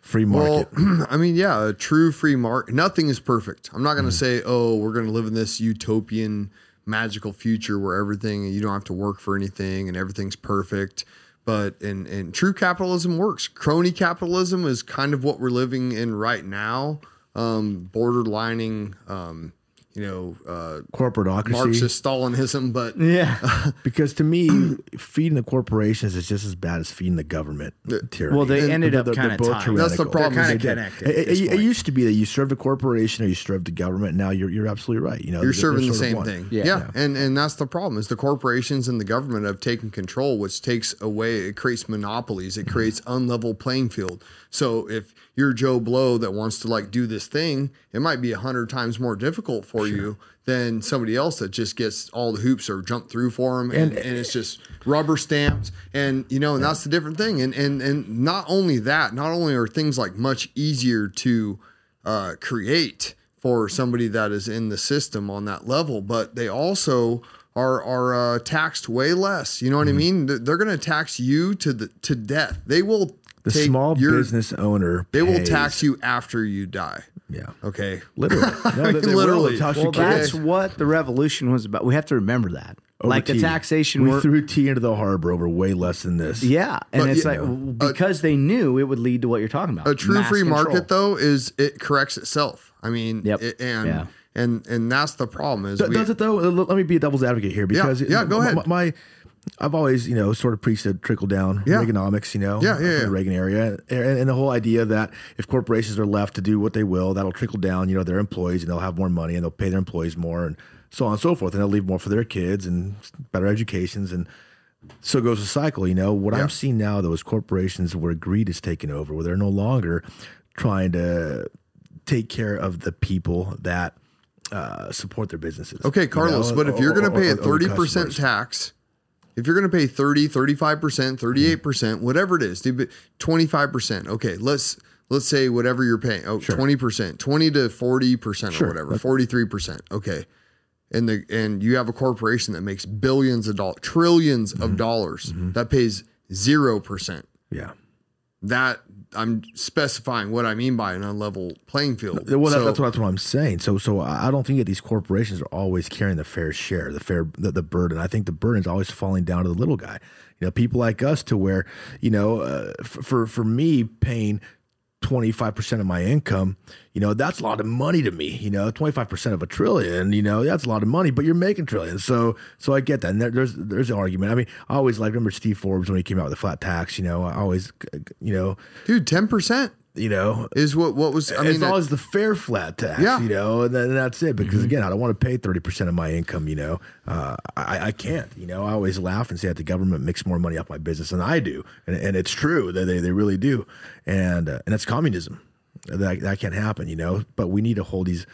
Free Well, market. I mean, yeah, a true free market. Nothing is perfect. I'm not going to mm. say, oh, we're going to live in this utopian, magical future where everything you don't have to work for anything and everything's perfect. But in, in true capitalism works. Crony capitalism is kind of what we're living in right now. Um, borderlining, um, you know, uh, Corporatocracy. Marxist Stalinism, but yeah. Because to me, feeding the corporations is just as bad as feeding the government tyranny. Well, they And ended they're- up they're kinda both tied. That's the problem. They're kinda connected. It, at it- it used to be that you served a corporation or you served the government. Now you're you're absolutely right. You know, You're serving the same one. thing. Yeah. Yeah. And and that's the problem is the corporations and the government have taken control, which takes away it creates monopolies. It creates unlevel playing field. So if you're Joe Blow that wants to like do this thing, it might be a hundred times more difficult for you than somebody else that just gets all the hoops or jumped through for them and, and, it's just rubber stamped and you know and that's the different thing and and and not only that not only are things like much easier to uh, create for somebody that is in the system on that level, but they also are are uh, taxed way less. You know what I mean? They're, going to tax you to the to death. They will The take small your- business owner. They will tax you after you die. Yeah, Okay. literally. No, they, they. Literally. They'll tax you Well, kids. that's what the revolution was about. We have to remember that. Over like the taxation We were, threw tea into the harbor over way less than this. Yeah. And But, it's like know, because they knew it would lead to what you're talking about. A true free control. market though is it corrects itself. I mean, Yep. it- and Yeah. and and that's the problem is Th- we, Does it though? Let me be a devil's advocate here because yeah, go my- ahead. My, I've always you know sort of preached a trickle down Yeah. Reaganomics, you know, Yeah, yeah, yeah. the Reagan area, and, and the whole idea that if corporations are left to do what they will, that'll trickle down, you know, their employees, and they'll have more money, and they'll pay their employees more, and so on and so forth, and they'll leave more for their kids and better educations, and so goes the cycle. You know, what Yeah. I'm seeing now though is corporations where greed is taking over, where they're no longer trying to take care of the people that uh, support their businesses. Okay, you Carlos, know, but if you're going to pay a or- the 30% tax, if you're going to pay 30, 35%, 38%, whatever it is, dude, 25%. Okay, let's let's say whatever you're paying. Oh, 20%, 20 to 40% Sure. or whatever, 43%. Okay. And the and you have a corporation that makes billions of dollars, 10000000000s Mm-hmm. of dollars that pays 0%. yeah. That I'm specifying what I mean by an unlevel playing field. Well, that, So- that's what that's what I'm saying. So, so I don't think that these corporations are always carrying the fair share, the fair the, the burden. I think the burden is always falling down to the little guy. You know, people like us to where you know, uh, for for me paying. 25% of my income, you know, that's a lot of money to me, you know, 25% of a trillion, you know, that's a lot of money, but you're making trillions. So, so I get that. And there, there's, there's an argument. I mean, I always like, remember Steve Forbes when he came out with the flat tax, you know, I always, you know, dude, 10%. you know, is what what was I mean as long as the fair flat tax, Yeah. you know, and then that's it. Because again, I don't want to pay thirty percent of my income. You know, uh, I, I can't. You know, I always laugh and say that the government makes more money off my business than I do, and, and it's true that they, they really do, and uh, and it's communism. That that can't happen, you know. But we need to hold these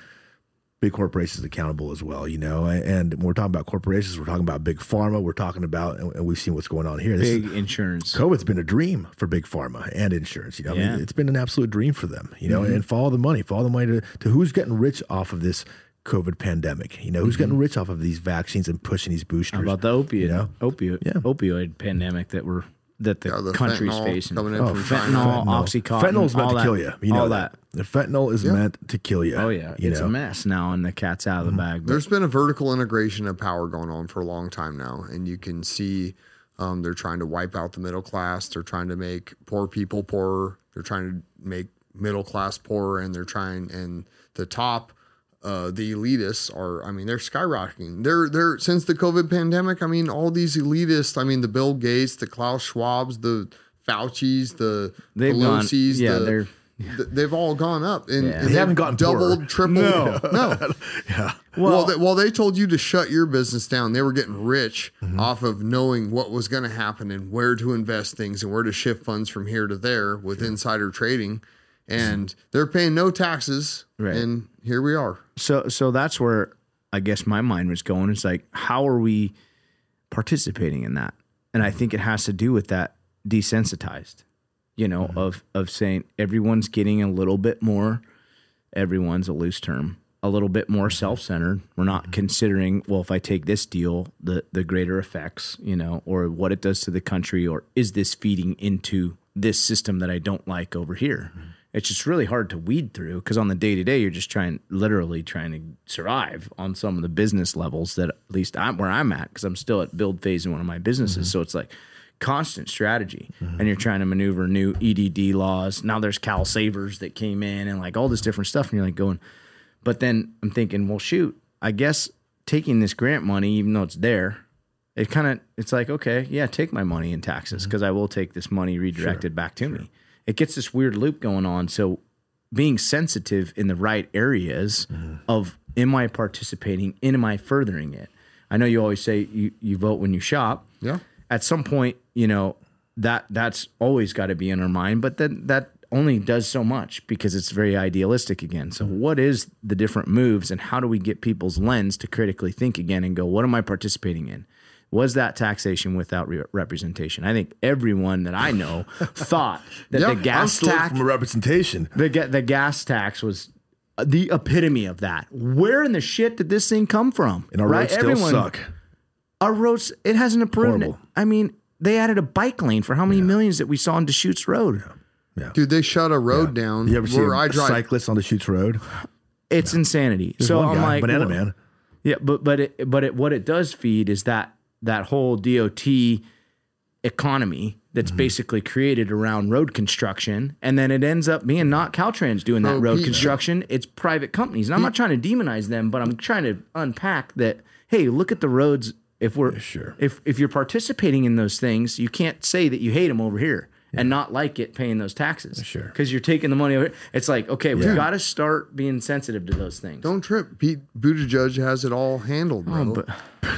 big corporations accountable as well, you know. And when we're talking about corporations, we're talking about big pharma. We're talking about, and we've seen what's going on here. This is- Big insurance. COVID's been a dream for big pharma and insurance. You know, I mean, it's been an absolute dream for them. You Mm-hmm. know, and follow the money, follow the money to, to who's getting rich off of this COVID pandemic. You know, who's getting rich off of these vaccines and pushing these boosters. Mm-hmm. How about the opioid, You know? opioid, Yeah. opioid pandemic that we're that the, Yeah, the country's facing? coming in Oh, from fentanyl, China. oxycontin, Fentanyl's meant all to that, kill you. You know that. that. The fentanyl is Yeah. meant to kill you. Oh yeah, you it's know? a mess now, and the cat's out of the bag. But There's been a vertical integration of power going on for a long time now, and you can see um, they're trying to wipe out the middle class. They're trying to make poor people poorer. They're trying to make middle class poorer, and they're trying and the top, uh, the elitists are. I mean, they're skyrocketing. They're they're since the COVID pandemic. I mean, all these elitists. I mean, the Bill Gates, the Klaus Schwab's, the Fauci's, the They've gone- Pelosi's. yeah, the, they're- th- they've all gone up, and, Yeah. and They haven't gotten doubled, poorer. tripled. No, yeah. well, they, well, they told you to shut your business down. They were getting rich Mm-hmm. off of knowing what was going to happen and where to invest things and where to shift funds from here to there with insider trading. And they're paying no taxes. Right. And here we are. so so that's where I guess my mind was going. It's like, how are we participating in that? And I think it has to do with that desensitized, you know, mm-hmm. of of saying everyone's getting a little bit more. Everyone's a loose term, a little bit more self-centered. We're not mm-hmm. considering, well, if I take this deal, the the greater effects, you know, or what it does to the country, or is this feeding into this system that I don't like over here? Mm-hmm. It's just really hard to weed through because on the day to day, you're just trying, literally trying to survive on some of the business levels that at least I'm where I'm at because I'm still at build phase in one of my businesses. Mm-hmm. So it's like constant strategy, mm-hmm. and you're trying to maneuver new EDD laws. Now there's Cal Savers that came in and like all this different stuff, and you're like going. But then I'm thinking, well, shoot, I guess taking this grant money, even though it's there, it kind of it's like okay, yeah, take my money in taxes mm-hmm. because I will take this money redirected back to me. It gets this weird loop going on. So being sensitive in the right areas mm-hmm. of am I participating? Am I furthering it? I know you always say you, you vote when you shop. Yeah. At some point, you know, that that's always got to be in our mind, but then that only does so much because it's very idealistic again. So mm-hmm. what is the different moves and how do we get people's lens to critically think again and go, what am I participating in? Was that taxation without re- representation? I think everyone that I know thought that Yeah, the I'm I'm gas tax from a representation. the the gas tax was uh, the epitome of that. Where in the shit did this thing come from? And our roads still suck. Our roads, it hasn't improved. Horrible. I mean, they added a bike lane for how many millions that we saw on Deschutes Road? Yeah, Dude, they shut a road down You ever see where a I drive. cyclist on Deschutes Road? It's insanity. There's so one I'm guy, like, Banana well- Man. Yeah, but but it but it what it does feed is that that whole DOT economy that's Mm-hmm. basically created around road construction, and then it ends up being not Caltrans doing that Oh, road Pete, construction. It's private companies, and I'm not trying to demonize them, but I'm trying to unpack that. Hey, look at the roads. If we're sure. if if you're participating in those things, you can't say that you hate them over here. And not like it paying those taxes, Sure. because you're taking the money over. It's like, okay, we've got to start being sensitive to those things. Don't trip. Pete Buttigieg has it all handled, bro. Oh, but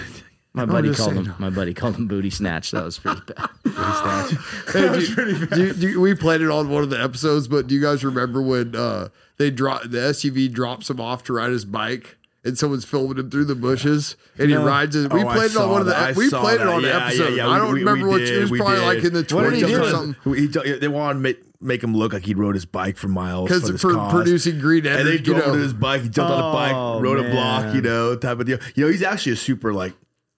my buddy called him. My buddy called him booty snatch. That was pretty bad. Hey, do you- do you- do you- we played it on one of the episodes, but do you guys remember when uh, they drop the SUV drops him off to ride his bike? And someone's filming him through the bushes, and he rides it. We Oh, I played it on one of the. that. I We played it on the Yeah, yeah, episode. yeah. I We- don't we- remember what it was. Probably did. like in the What did he twenties do? or something. He, he, they wanted to make, make him look like he rode his bike for miles 'Cause for for producing green And they energy, you drove know. to his bike. He jumped on the Oh, bike, rode a block, you know, type of deal. You know, he's actually a super like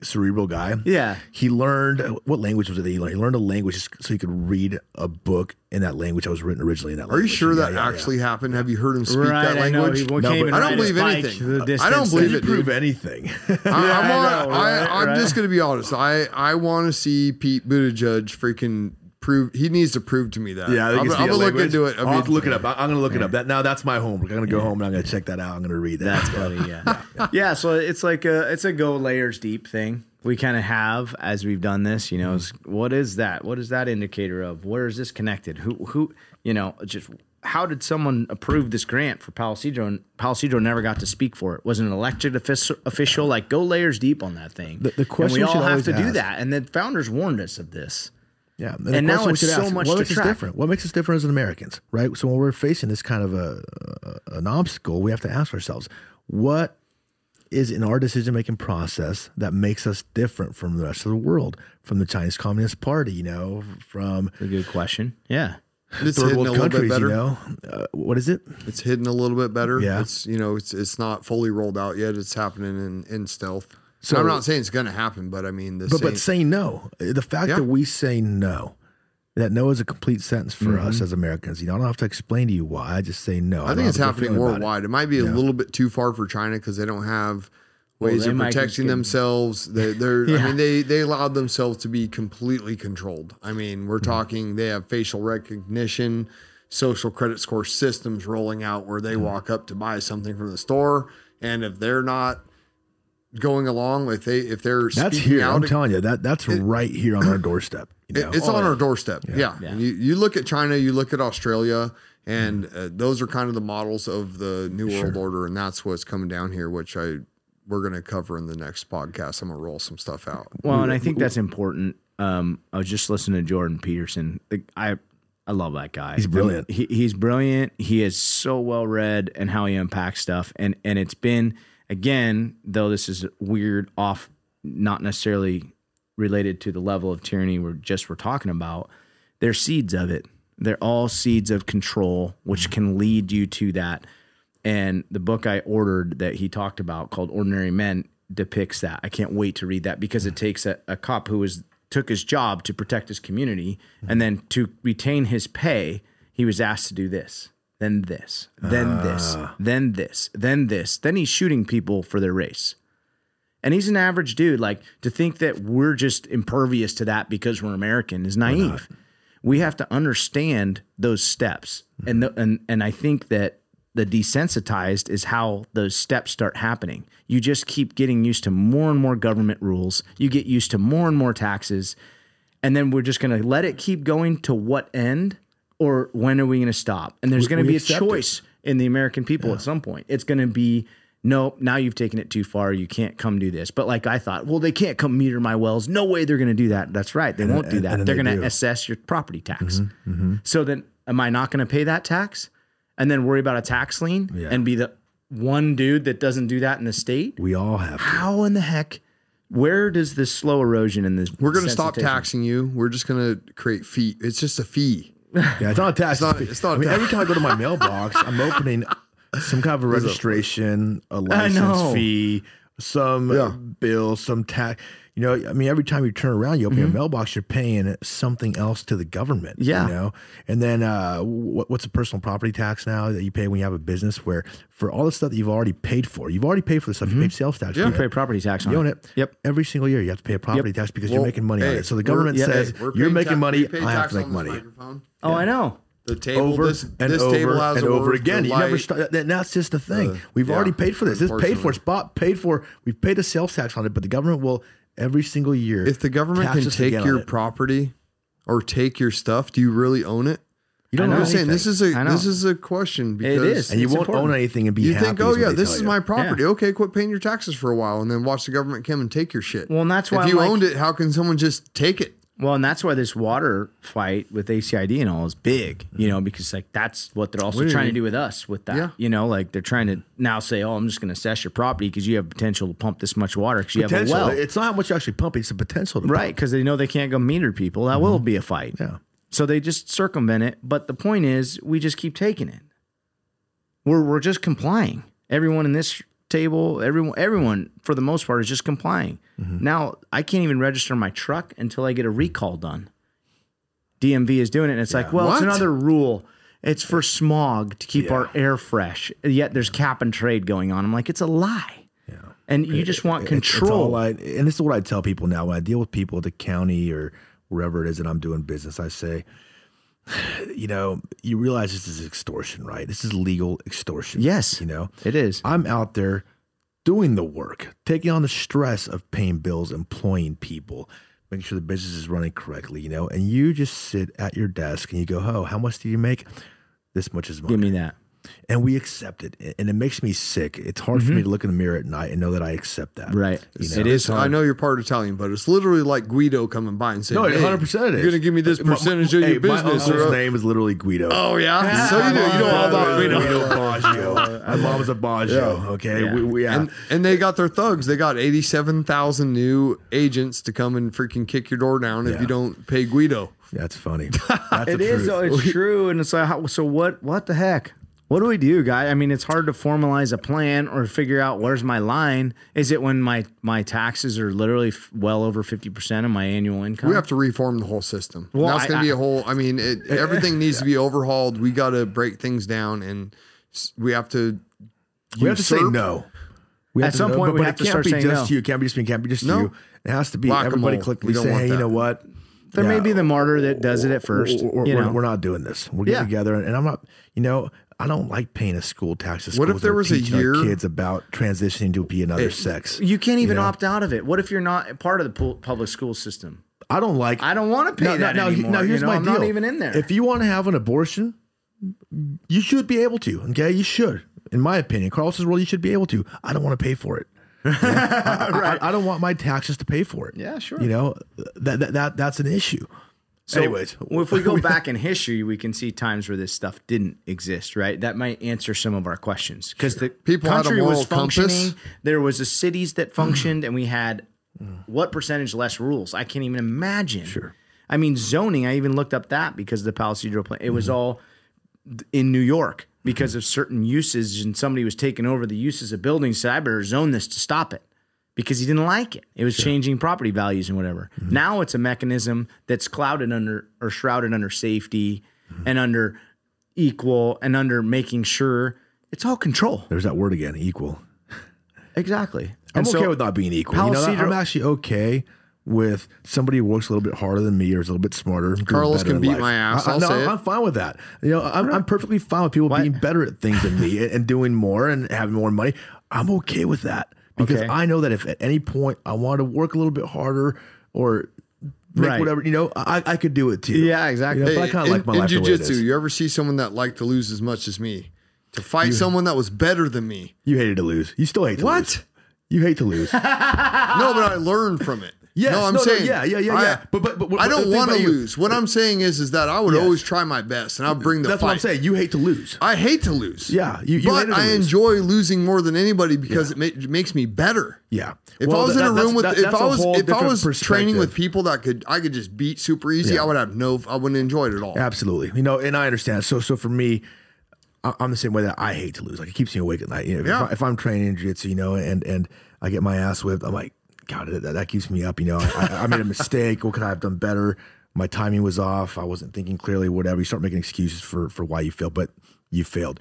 cerebral guy. Yeah. He learned what language was it that he learned? He learned a language so he could read a book in that language that was written originally in that language. Are you sure Yeah, that yeah, yeah. actually happened? Have you heard him speak right, that I language? He No, but- I don't believe anything. I don't believe it, prove anything. I, I'm, I on, know, I, right, I'm right. just gonna be honest. I I want to see Pete Buttigieg freaking prove. He needs to prove to me that. Yeah, I think I'm, it's I'm gonna look language. into it. I I'll mean, have to look it up. I- I'm gonna look it up. That now that's my homework. I'm gonna go home and I'm gonna check that out. I'm gonna read that. That's funny. Yeah. yeah. So it's like a it's a go layers deep thing. We kind of have as we've done this. You know, is what is that? What is that indicator of? Where is this connected? Who who? You know, just how did someone approve this grant for Palo Cedro and Palo Cedro never got to speak for it? Was an elected official? official? Like, go layers deep on that thing. The- the question and we you all have to always do that. And the founders warned us of this. Yeah, And the now it's should so much What to makes us different? What makes us different as Americans, right? So when we're facing this kind of a, a an obstacle, we have to ask ourselves, what is in our decision making process that makes us different from the rest of the world, from the Chinese Communist Party, you know, from A good question. Yeah. It's third hidden a world little bit countries, better. you know. Uh, what is it? It's hidden a little bit better. Yeah. It's you know, it's it's not fully rolled out yet. It's happening in, in stealth. So- So I'm not saying it's gonna happen, but I mean the But same, but saying no, the fact Yeah. that we say no, that no is a complete sentence for Mm-hmm. us as Americans. You know, I don't have to explain to you why. I just say no. I don't think it's have a good happening feeling about it. worldwide. It. might be a little bit too far for China because they don't have ways they of protecting themselves. They, they're, I mean, they they allowed themselves to be completely controlled. I mean, we're talking they have facial recognition, social credit score systems rolling out where they walk up to buy something from the store, and if they're not going along, if they if they're That's speaking here. out I'm telling you that that's right here on our doorstep. You know? it- it's on our doorstep. Yeah. Yeah. And You, you look at China, you look at Australia, and uh, those are kind of the models of the New World Order. And that's what's coming down here, which I we're going to cover in the next podcast. I'm going to roll some stuff out. Well, and I think that's important. Um, I was just listening to Jordan Peterson. Like, I I love that guy. He's brilliant. He, he's brilliant. He is so well read and how he unpacks stuff. And and it's been again, though this is weird, off, not necessarily related to the level of tyranny we're just we're talking about. They're seeds of it. They're all seeds of control, which can lead you to that. And the book I ordered that he talked about called Ordinary Men depicts that. I can't wait to read that because it takes a, a cop who was took his job to protect his community and then to retain his pay, he was asked to do this, then this, then this, ah. then this, then this. Then he's shooting people for their race. And he's an average dude. Like to think that we're just impervious to that because we're American is naive. We have to understand those steps. And the, and and I think that the desensitized is how those steps start happening. You just keep getting used to more and more government rules. You get used to more and more taxes. And then we're just going to let it keep going to what end or when are we going to stop? And there's going to be a accept it. choice in the American people at some point. It's going to be nope, now you've taken it too far. You can't come do this. But like I thought, well, they can't come meter my wells. No way they're going to do that. That's right. They won't do that. and then they're they going to assess your property tax. Mm-hmm, mm-hmm. So then, am I not going to pay that tax and then worry about a tax lien Yeah. and be the one dude that doesn't do that in the state? we all have. To. How in the heck? Where does this slow erosion in this? We're going to stop taxing you. We're just going to create fee. It's just a fee. Yeah, it's not a tax. not- it's not a I mean, every time I go to my mailbox, I'm opening some kind of a registration, a license fee, some Yeah. bill, some tax. You know, I mean, every time you turn around, you open your mailbox, you're paying something else to the government. Mm-hmm. Yeah. You know, and then uh, what, what's the personal property tax now that you pay when you have a business where for all the stuff that you've already paid for, you've already paid for the stuff, you paid sales tax. You for pay property tax on You own it. it. Yep. Every single year, you have to pay a property tax because you're making money on it. So the government yeah, says We're you're making tax- money. I have to make money. microphone. Oh, I know. The table, over this, and this over table has and over again. You never start. And that's just the thing. Uh, We've yeah, already paid for this. This paid for. unfortunately. Spot paid for. We've paid a sales tax on it, but the government will every single year. If the government can take your property or take your stuff, do you really own it? you don't I know know. I'm saying this is a I know. this is a question because is. and you It's won't important. own anything and be you happy. think, oh yeah, this is you. my property. Yeah. Okay, quit paying your taxes for a while, and then watch the government come and take your shit. Well, and that's why if I'm you like- owned it, how can someone just take it? Well, and that's why this water fight with ACID and all is big, you mm-hmm. know, because like that's what they're also What trying to do with us with that. Yeah. You know, like they're trying to now say, oh, I'm just going to assess your property because you have potential to pump this much water because you have a potential. well. It's not how much you actually pump. It's the potential. To Right, because they know they can't go meter people. That will mm-hmm. be a fight. Yeah. So they just circumvent it. But the point is, we just keep taking it. We're we're just complying. Everyone in this table, everyone everyone for the most part is just complying. Mm-hmm. Now I can't even register my truck until I get a recall done. DMV is doing it, and it's like, well, it's another rule. It's for smog to keep our air fresh. Yet there's cap and trade going on. I'm like, it's a lie. Yeah. And you just want It- it's control. all I, and this is what I tell people now when I deal with people at the county or wherever it is that I'm doing business. I say, you know, you realize this is extortion, right? This is legal extortion. Yes. You know, it is. I'm out there doing the work, taking on the stress of paying bills, employing people, making sure the business is running correctly, you know, and you just sit at your desk and you go, Oh, how much do you make? This much is money. Give me that. And we accept it, and it makes me sick. It's hard for me to look in the mirror at night and know that I accept that. Mm-hmm. Right. You know? It is I know you're part Italian, but it's literally like Guido coming by and saying, No, hey, 100 percent it is. You're gonna give me this My- my- percentage of hey, your business. My uncle's or- name is literally Guido. oh yeah, so you know you know all about Guido. Guido Baggio. My mom's a Baggio. Okay, Yeah. we, we yeah. And and they got their thugs. They got eighty seven thousand new agents to come and freaking kick your door down if you don't pay Guido. That's funny. That's It the is. truth. though, It's true. And it's like, so what? What the heck? What do we do, guy? I mean, it's hard to formalize a plan or figure out where's my line. Is it when my my taxes are literally f- well over fifty percent of my annual income? We have to reform the whole system. Well, That's going to be a whole. I mean, it, everything needs to be overhauled. We got to break things down, and we have to. We have to say no. We At some point, we have it to can't start be saying just no. you. It can't be just me. It can't be just No. you. It has to be Whack-a-mole. everybody We collectively say, want hey, you know what? There may be the martyr that does it at first. We're, we're- know, we're not doing this. We're getting Yeah. together, and I'm not. You know, I don't like paying a school tax. To What if there was a year- kids about transitioning to be another eh, sex? you can't even know? opt out of it. What if you're not part of the public school system? I don't like. I don't want to pay that anymore. Now, here's you know, my I'm deal. not even in there. If you want to have an abortion, you should be able to. Okay, you should. In my opinion, Carlos's world, you should be able to. I don't want to pay for it. You know? I, I- I don't want my taxes to pay for it. Yeah, sure. You know that that, that that's an issue. So, Anyways, well, if we go back in history, we can see times where this stuff didn't exist, right? That might answer some of our questions because the People had a country was moral compass. functioning. There was a cities that functioned, and we had what percentage less rules? I can't even imagine. Sure. I mean, zoning. I even looked up that because of the Palisade plan. It Mm-hmm. was all in New York because of certain uses, and somebody was taking over the uses of buildings. Said, "I better zone this to stop it." because he didn't like it. It was changing property values and whatever. Mm-hmm. Now it's a mechanism that's clouded under or shrouded under safety Mm-hmm. and under equal and under making sure it's all control. there's that word again, equal. Exactly. I'm And okay so- with not being equal. You know, Palisade- I'm actually okay with somebody who works a little bit harder than me or is a little bit smarter. Carlos can beat life. my ass, I, I'll no. I'm fine with that. You know, I'm, I'm perfectly fine with people being better at things than me and, and doing more and having more money. I'm okay with that because Okay. I know that if at any point I want to work a little bit harder or make Right. whatever, you know, I, I could do it too. Yeah, exactly. You know, but I kind of like my in life jujitsu, you ever see someone that liked to lose as much as me? To fight someone that was better than me. You hated to lose. You still hate to What? lose. You hate to lose. No, but I learned from it. Yes, no, I'm no, no, saying, yeah, yeah, yeah, I, yeah. But- but- but- but I don't want to you- lose. What I'm saying is, is that I would Yes. always try my best, and I'll bring the That's fight. what I'm saying. You hate to lose. I hate to lose. Yeah, you- you but I lose. enjoy losing more than anybody because it, ma- makes me better. Yeah. If Well, I was that- in a room with, that- if I was, if I was training with people that could, I could just beat super easy. Yeah. I would have no, I wouldn't enjoy it at all. Absolutely. You know, and I understand. So, so for me, I'm the same way that I hate to lose. Like it keeps me awake at night. You know, Yeah. if, I, if I'm training in jiu-jitsu, you know, and and I get my ass whipped, I'm like, God, that, that keeps me up. You know, I, I made a mistake. What could I have done better? My timing was off. I wasn't thinking clearly. Whatever. You start making excuses for for why you failed, but you failed.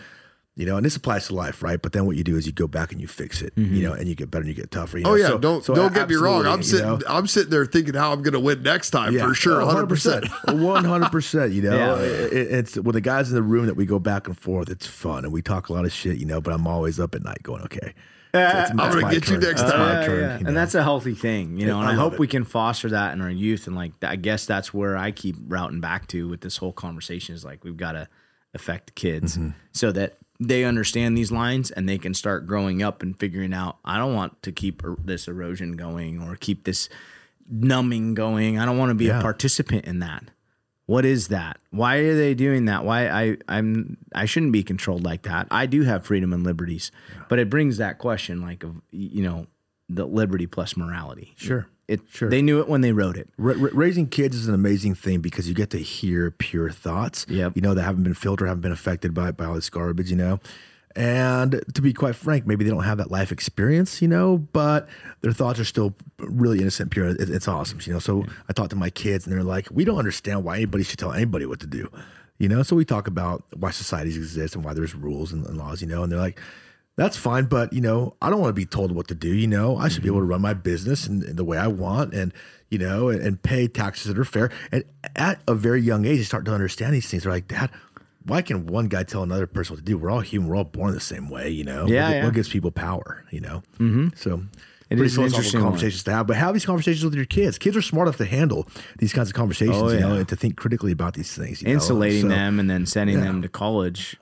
You know, and this applies to life, right? But then what you do is you go back and you fix it. You mm-hmm. know, and you get better and you get tougher. You Oh know? yeah, So- don't so don't get me wrong. I'm sitting know? I'm sitting there thinking how I'm going to win next time for sure, 100. percent one hundred percent. You know, Yeah. It- it's with the guys in the room that we go back and forth. It's fun and we talk a lot of shit, you know. But I'm always up at night going, okay, it's- it's gonna my get you next time. my Yeah, turn, yeah. you know? And that's a healthy thing, you know. And I I, hope it. we can foster that in our youth. And like, I guess that's where I keep routing back to with this whole conversation is like, we've got to affect the kids Mm-hmm. so that they understand these lines and they can start growing up and figuring out, I don't want to keep er- this erosion going or keep this numbing going. I don't want to be Yeah. a participant in that. What is that? Why are they doing that? Why I I'm I shouldn't be controlled like that. I do have freedom and liberties, but it brings that question like of you know the liberty plus morality. Sure. It Sure. they knew it when they wrote it. Ra- raising kids is an amazing thing because you get to hear pure thoughts. Yep. You know that haven't been filtered, haven't been affected by by all this garbage. You know. And to be quite frank, maybe they don't have that life experience, you know, but their thoughts are still really innocent, pure. It- it's awesome, you know. So I talk to my kids, and they're like, "We don't understand why anybody should tell anybody what to do," you know. So we talk about why societies exist and why there's rules and, and laws, you know. And they're like, "That's fine, but you know, I don't want to be told what to do. You know, I should be mm-hmm. able to run my business in, in the way I want, and you know, and, and pay taxes that are fair." And at a very young age, they start to understand these things. They're like, "Dad." Why can one guy tell another person what to do? We're all human. We're all born the same way, you know. Yeah, what, yeah. what gives people power, you know? Mm-hmm. So It pretty is interesting one. conversations to have. But have these conversations with your kids. Kids are smart enough to handle these kinds of conversations, Oh, you know, and to think critically about these things. You know? Insulating So, them and then sending yeah. them to college.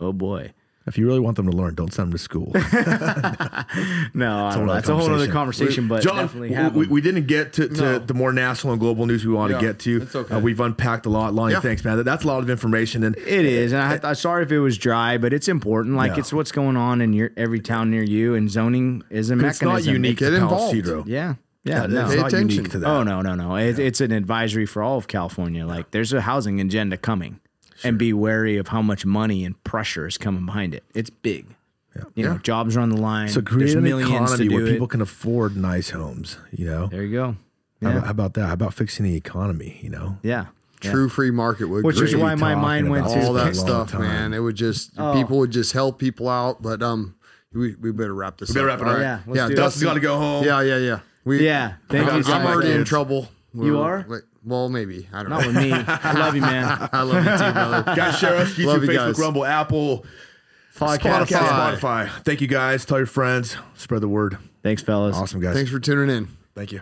Oh boy. If you really want them to learn, don't send them to school. No, I don't know. that's a whole other conversation. conversation, but John, definitely we, have we, we didn't get to, to No. the more national and global news we want Yeah, to get to. it's okay. Uh, we've unpacked a lot. Lonnie, Yeah. thanks, man. That- That's a lot of information. And It is, and I, I'm sorry if it was dry, but it's important. Like Yeah. it's what's going on in your every town near you, and zoning is a it's mechanism. not unique Get to involved. Palo Yeah, yeah, Yeah, no. it's Pay not attention. unique to that. Oh no, no, no! It, It's an advisory for all of California. Like there's a housing agenda coming, and be wary of how much money and pressure is coming behind it. It's big. You know, jobs are on the line. So create There's an millions economy where it. people can afford nice homes. You know, There you go. how, Yeah, about, how about that? How about fixing the economy? You know, yeah. yeah. True free market would Which is why my mind went to all that stuff, time. man. It would just Oh. people would just help people out. But um, we, we better wrap this. Up. We better up. wrap it up. All Yeah, let's yeah. Dustin's got to go home. Yeah, yeah, yeah. We, Yeah, thank I'm, you I'm already in trouble. You We're- are? like, well, maybe. I don't Not know. with me. I love you, man. I love you too, brother. Guys, share us. YouTube, Love you Facebook, guys. Rumble, Apple, Podcast. Spotify. Spotify. Thank you, guys. Tell your friends. Spread the word. Thanks, fellas. Awesome, guys. Thanks for tuning in. Thank you.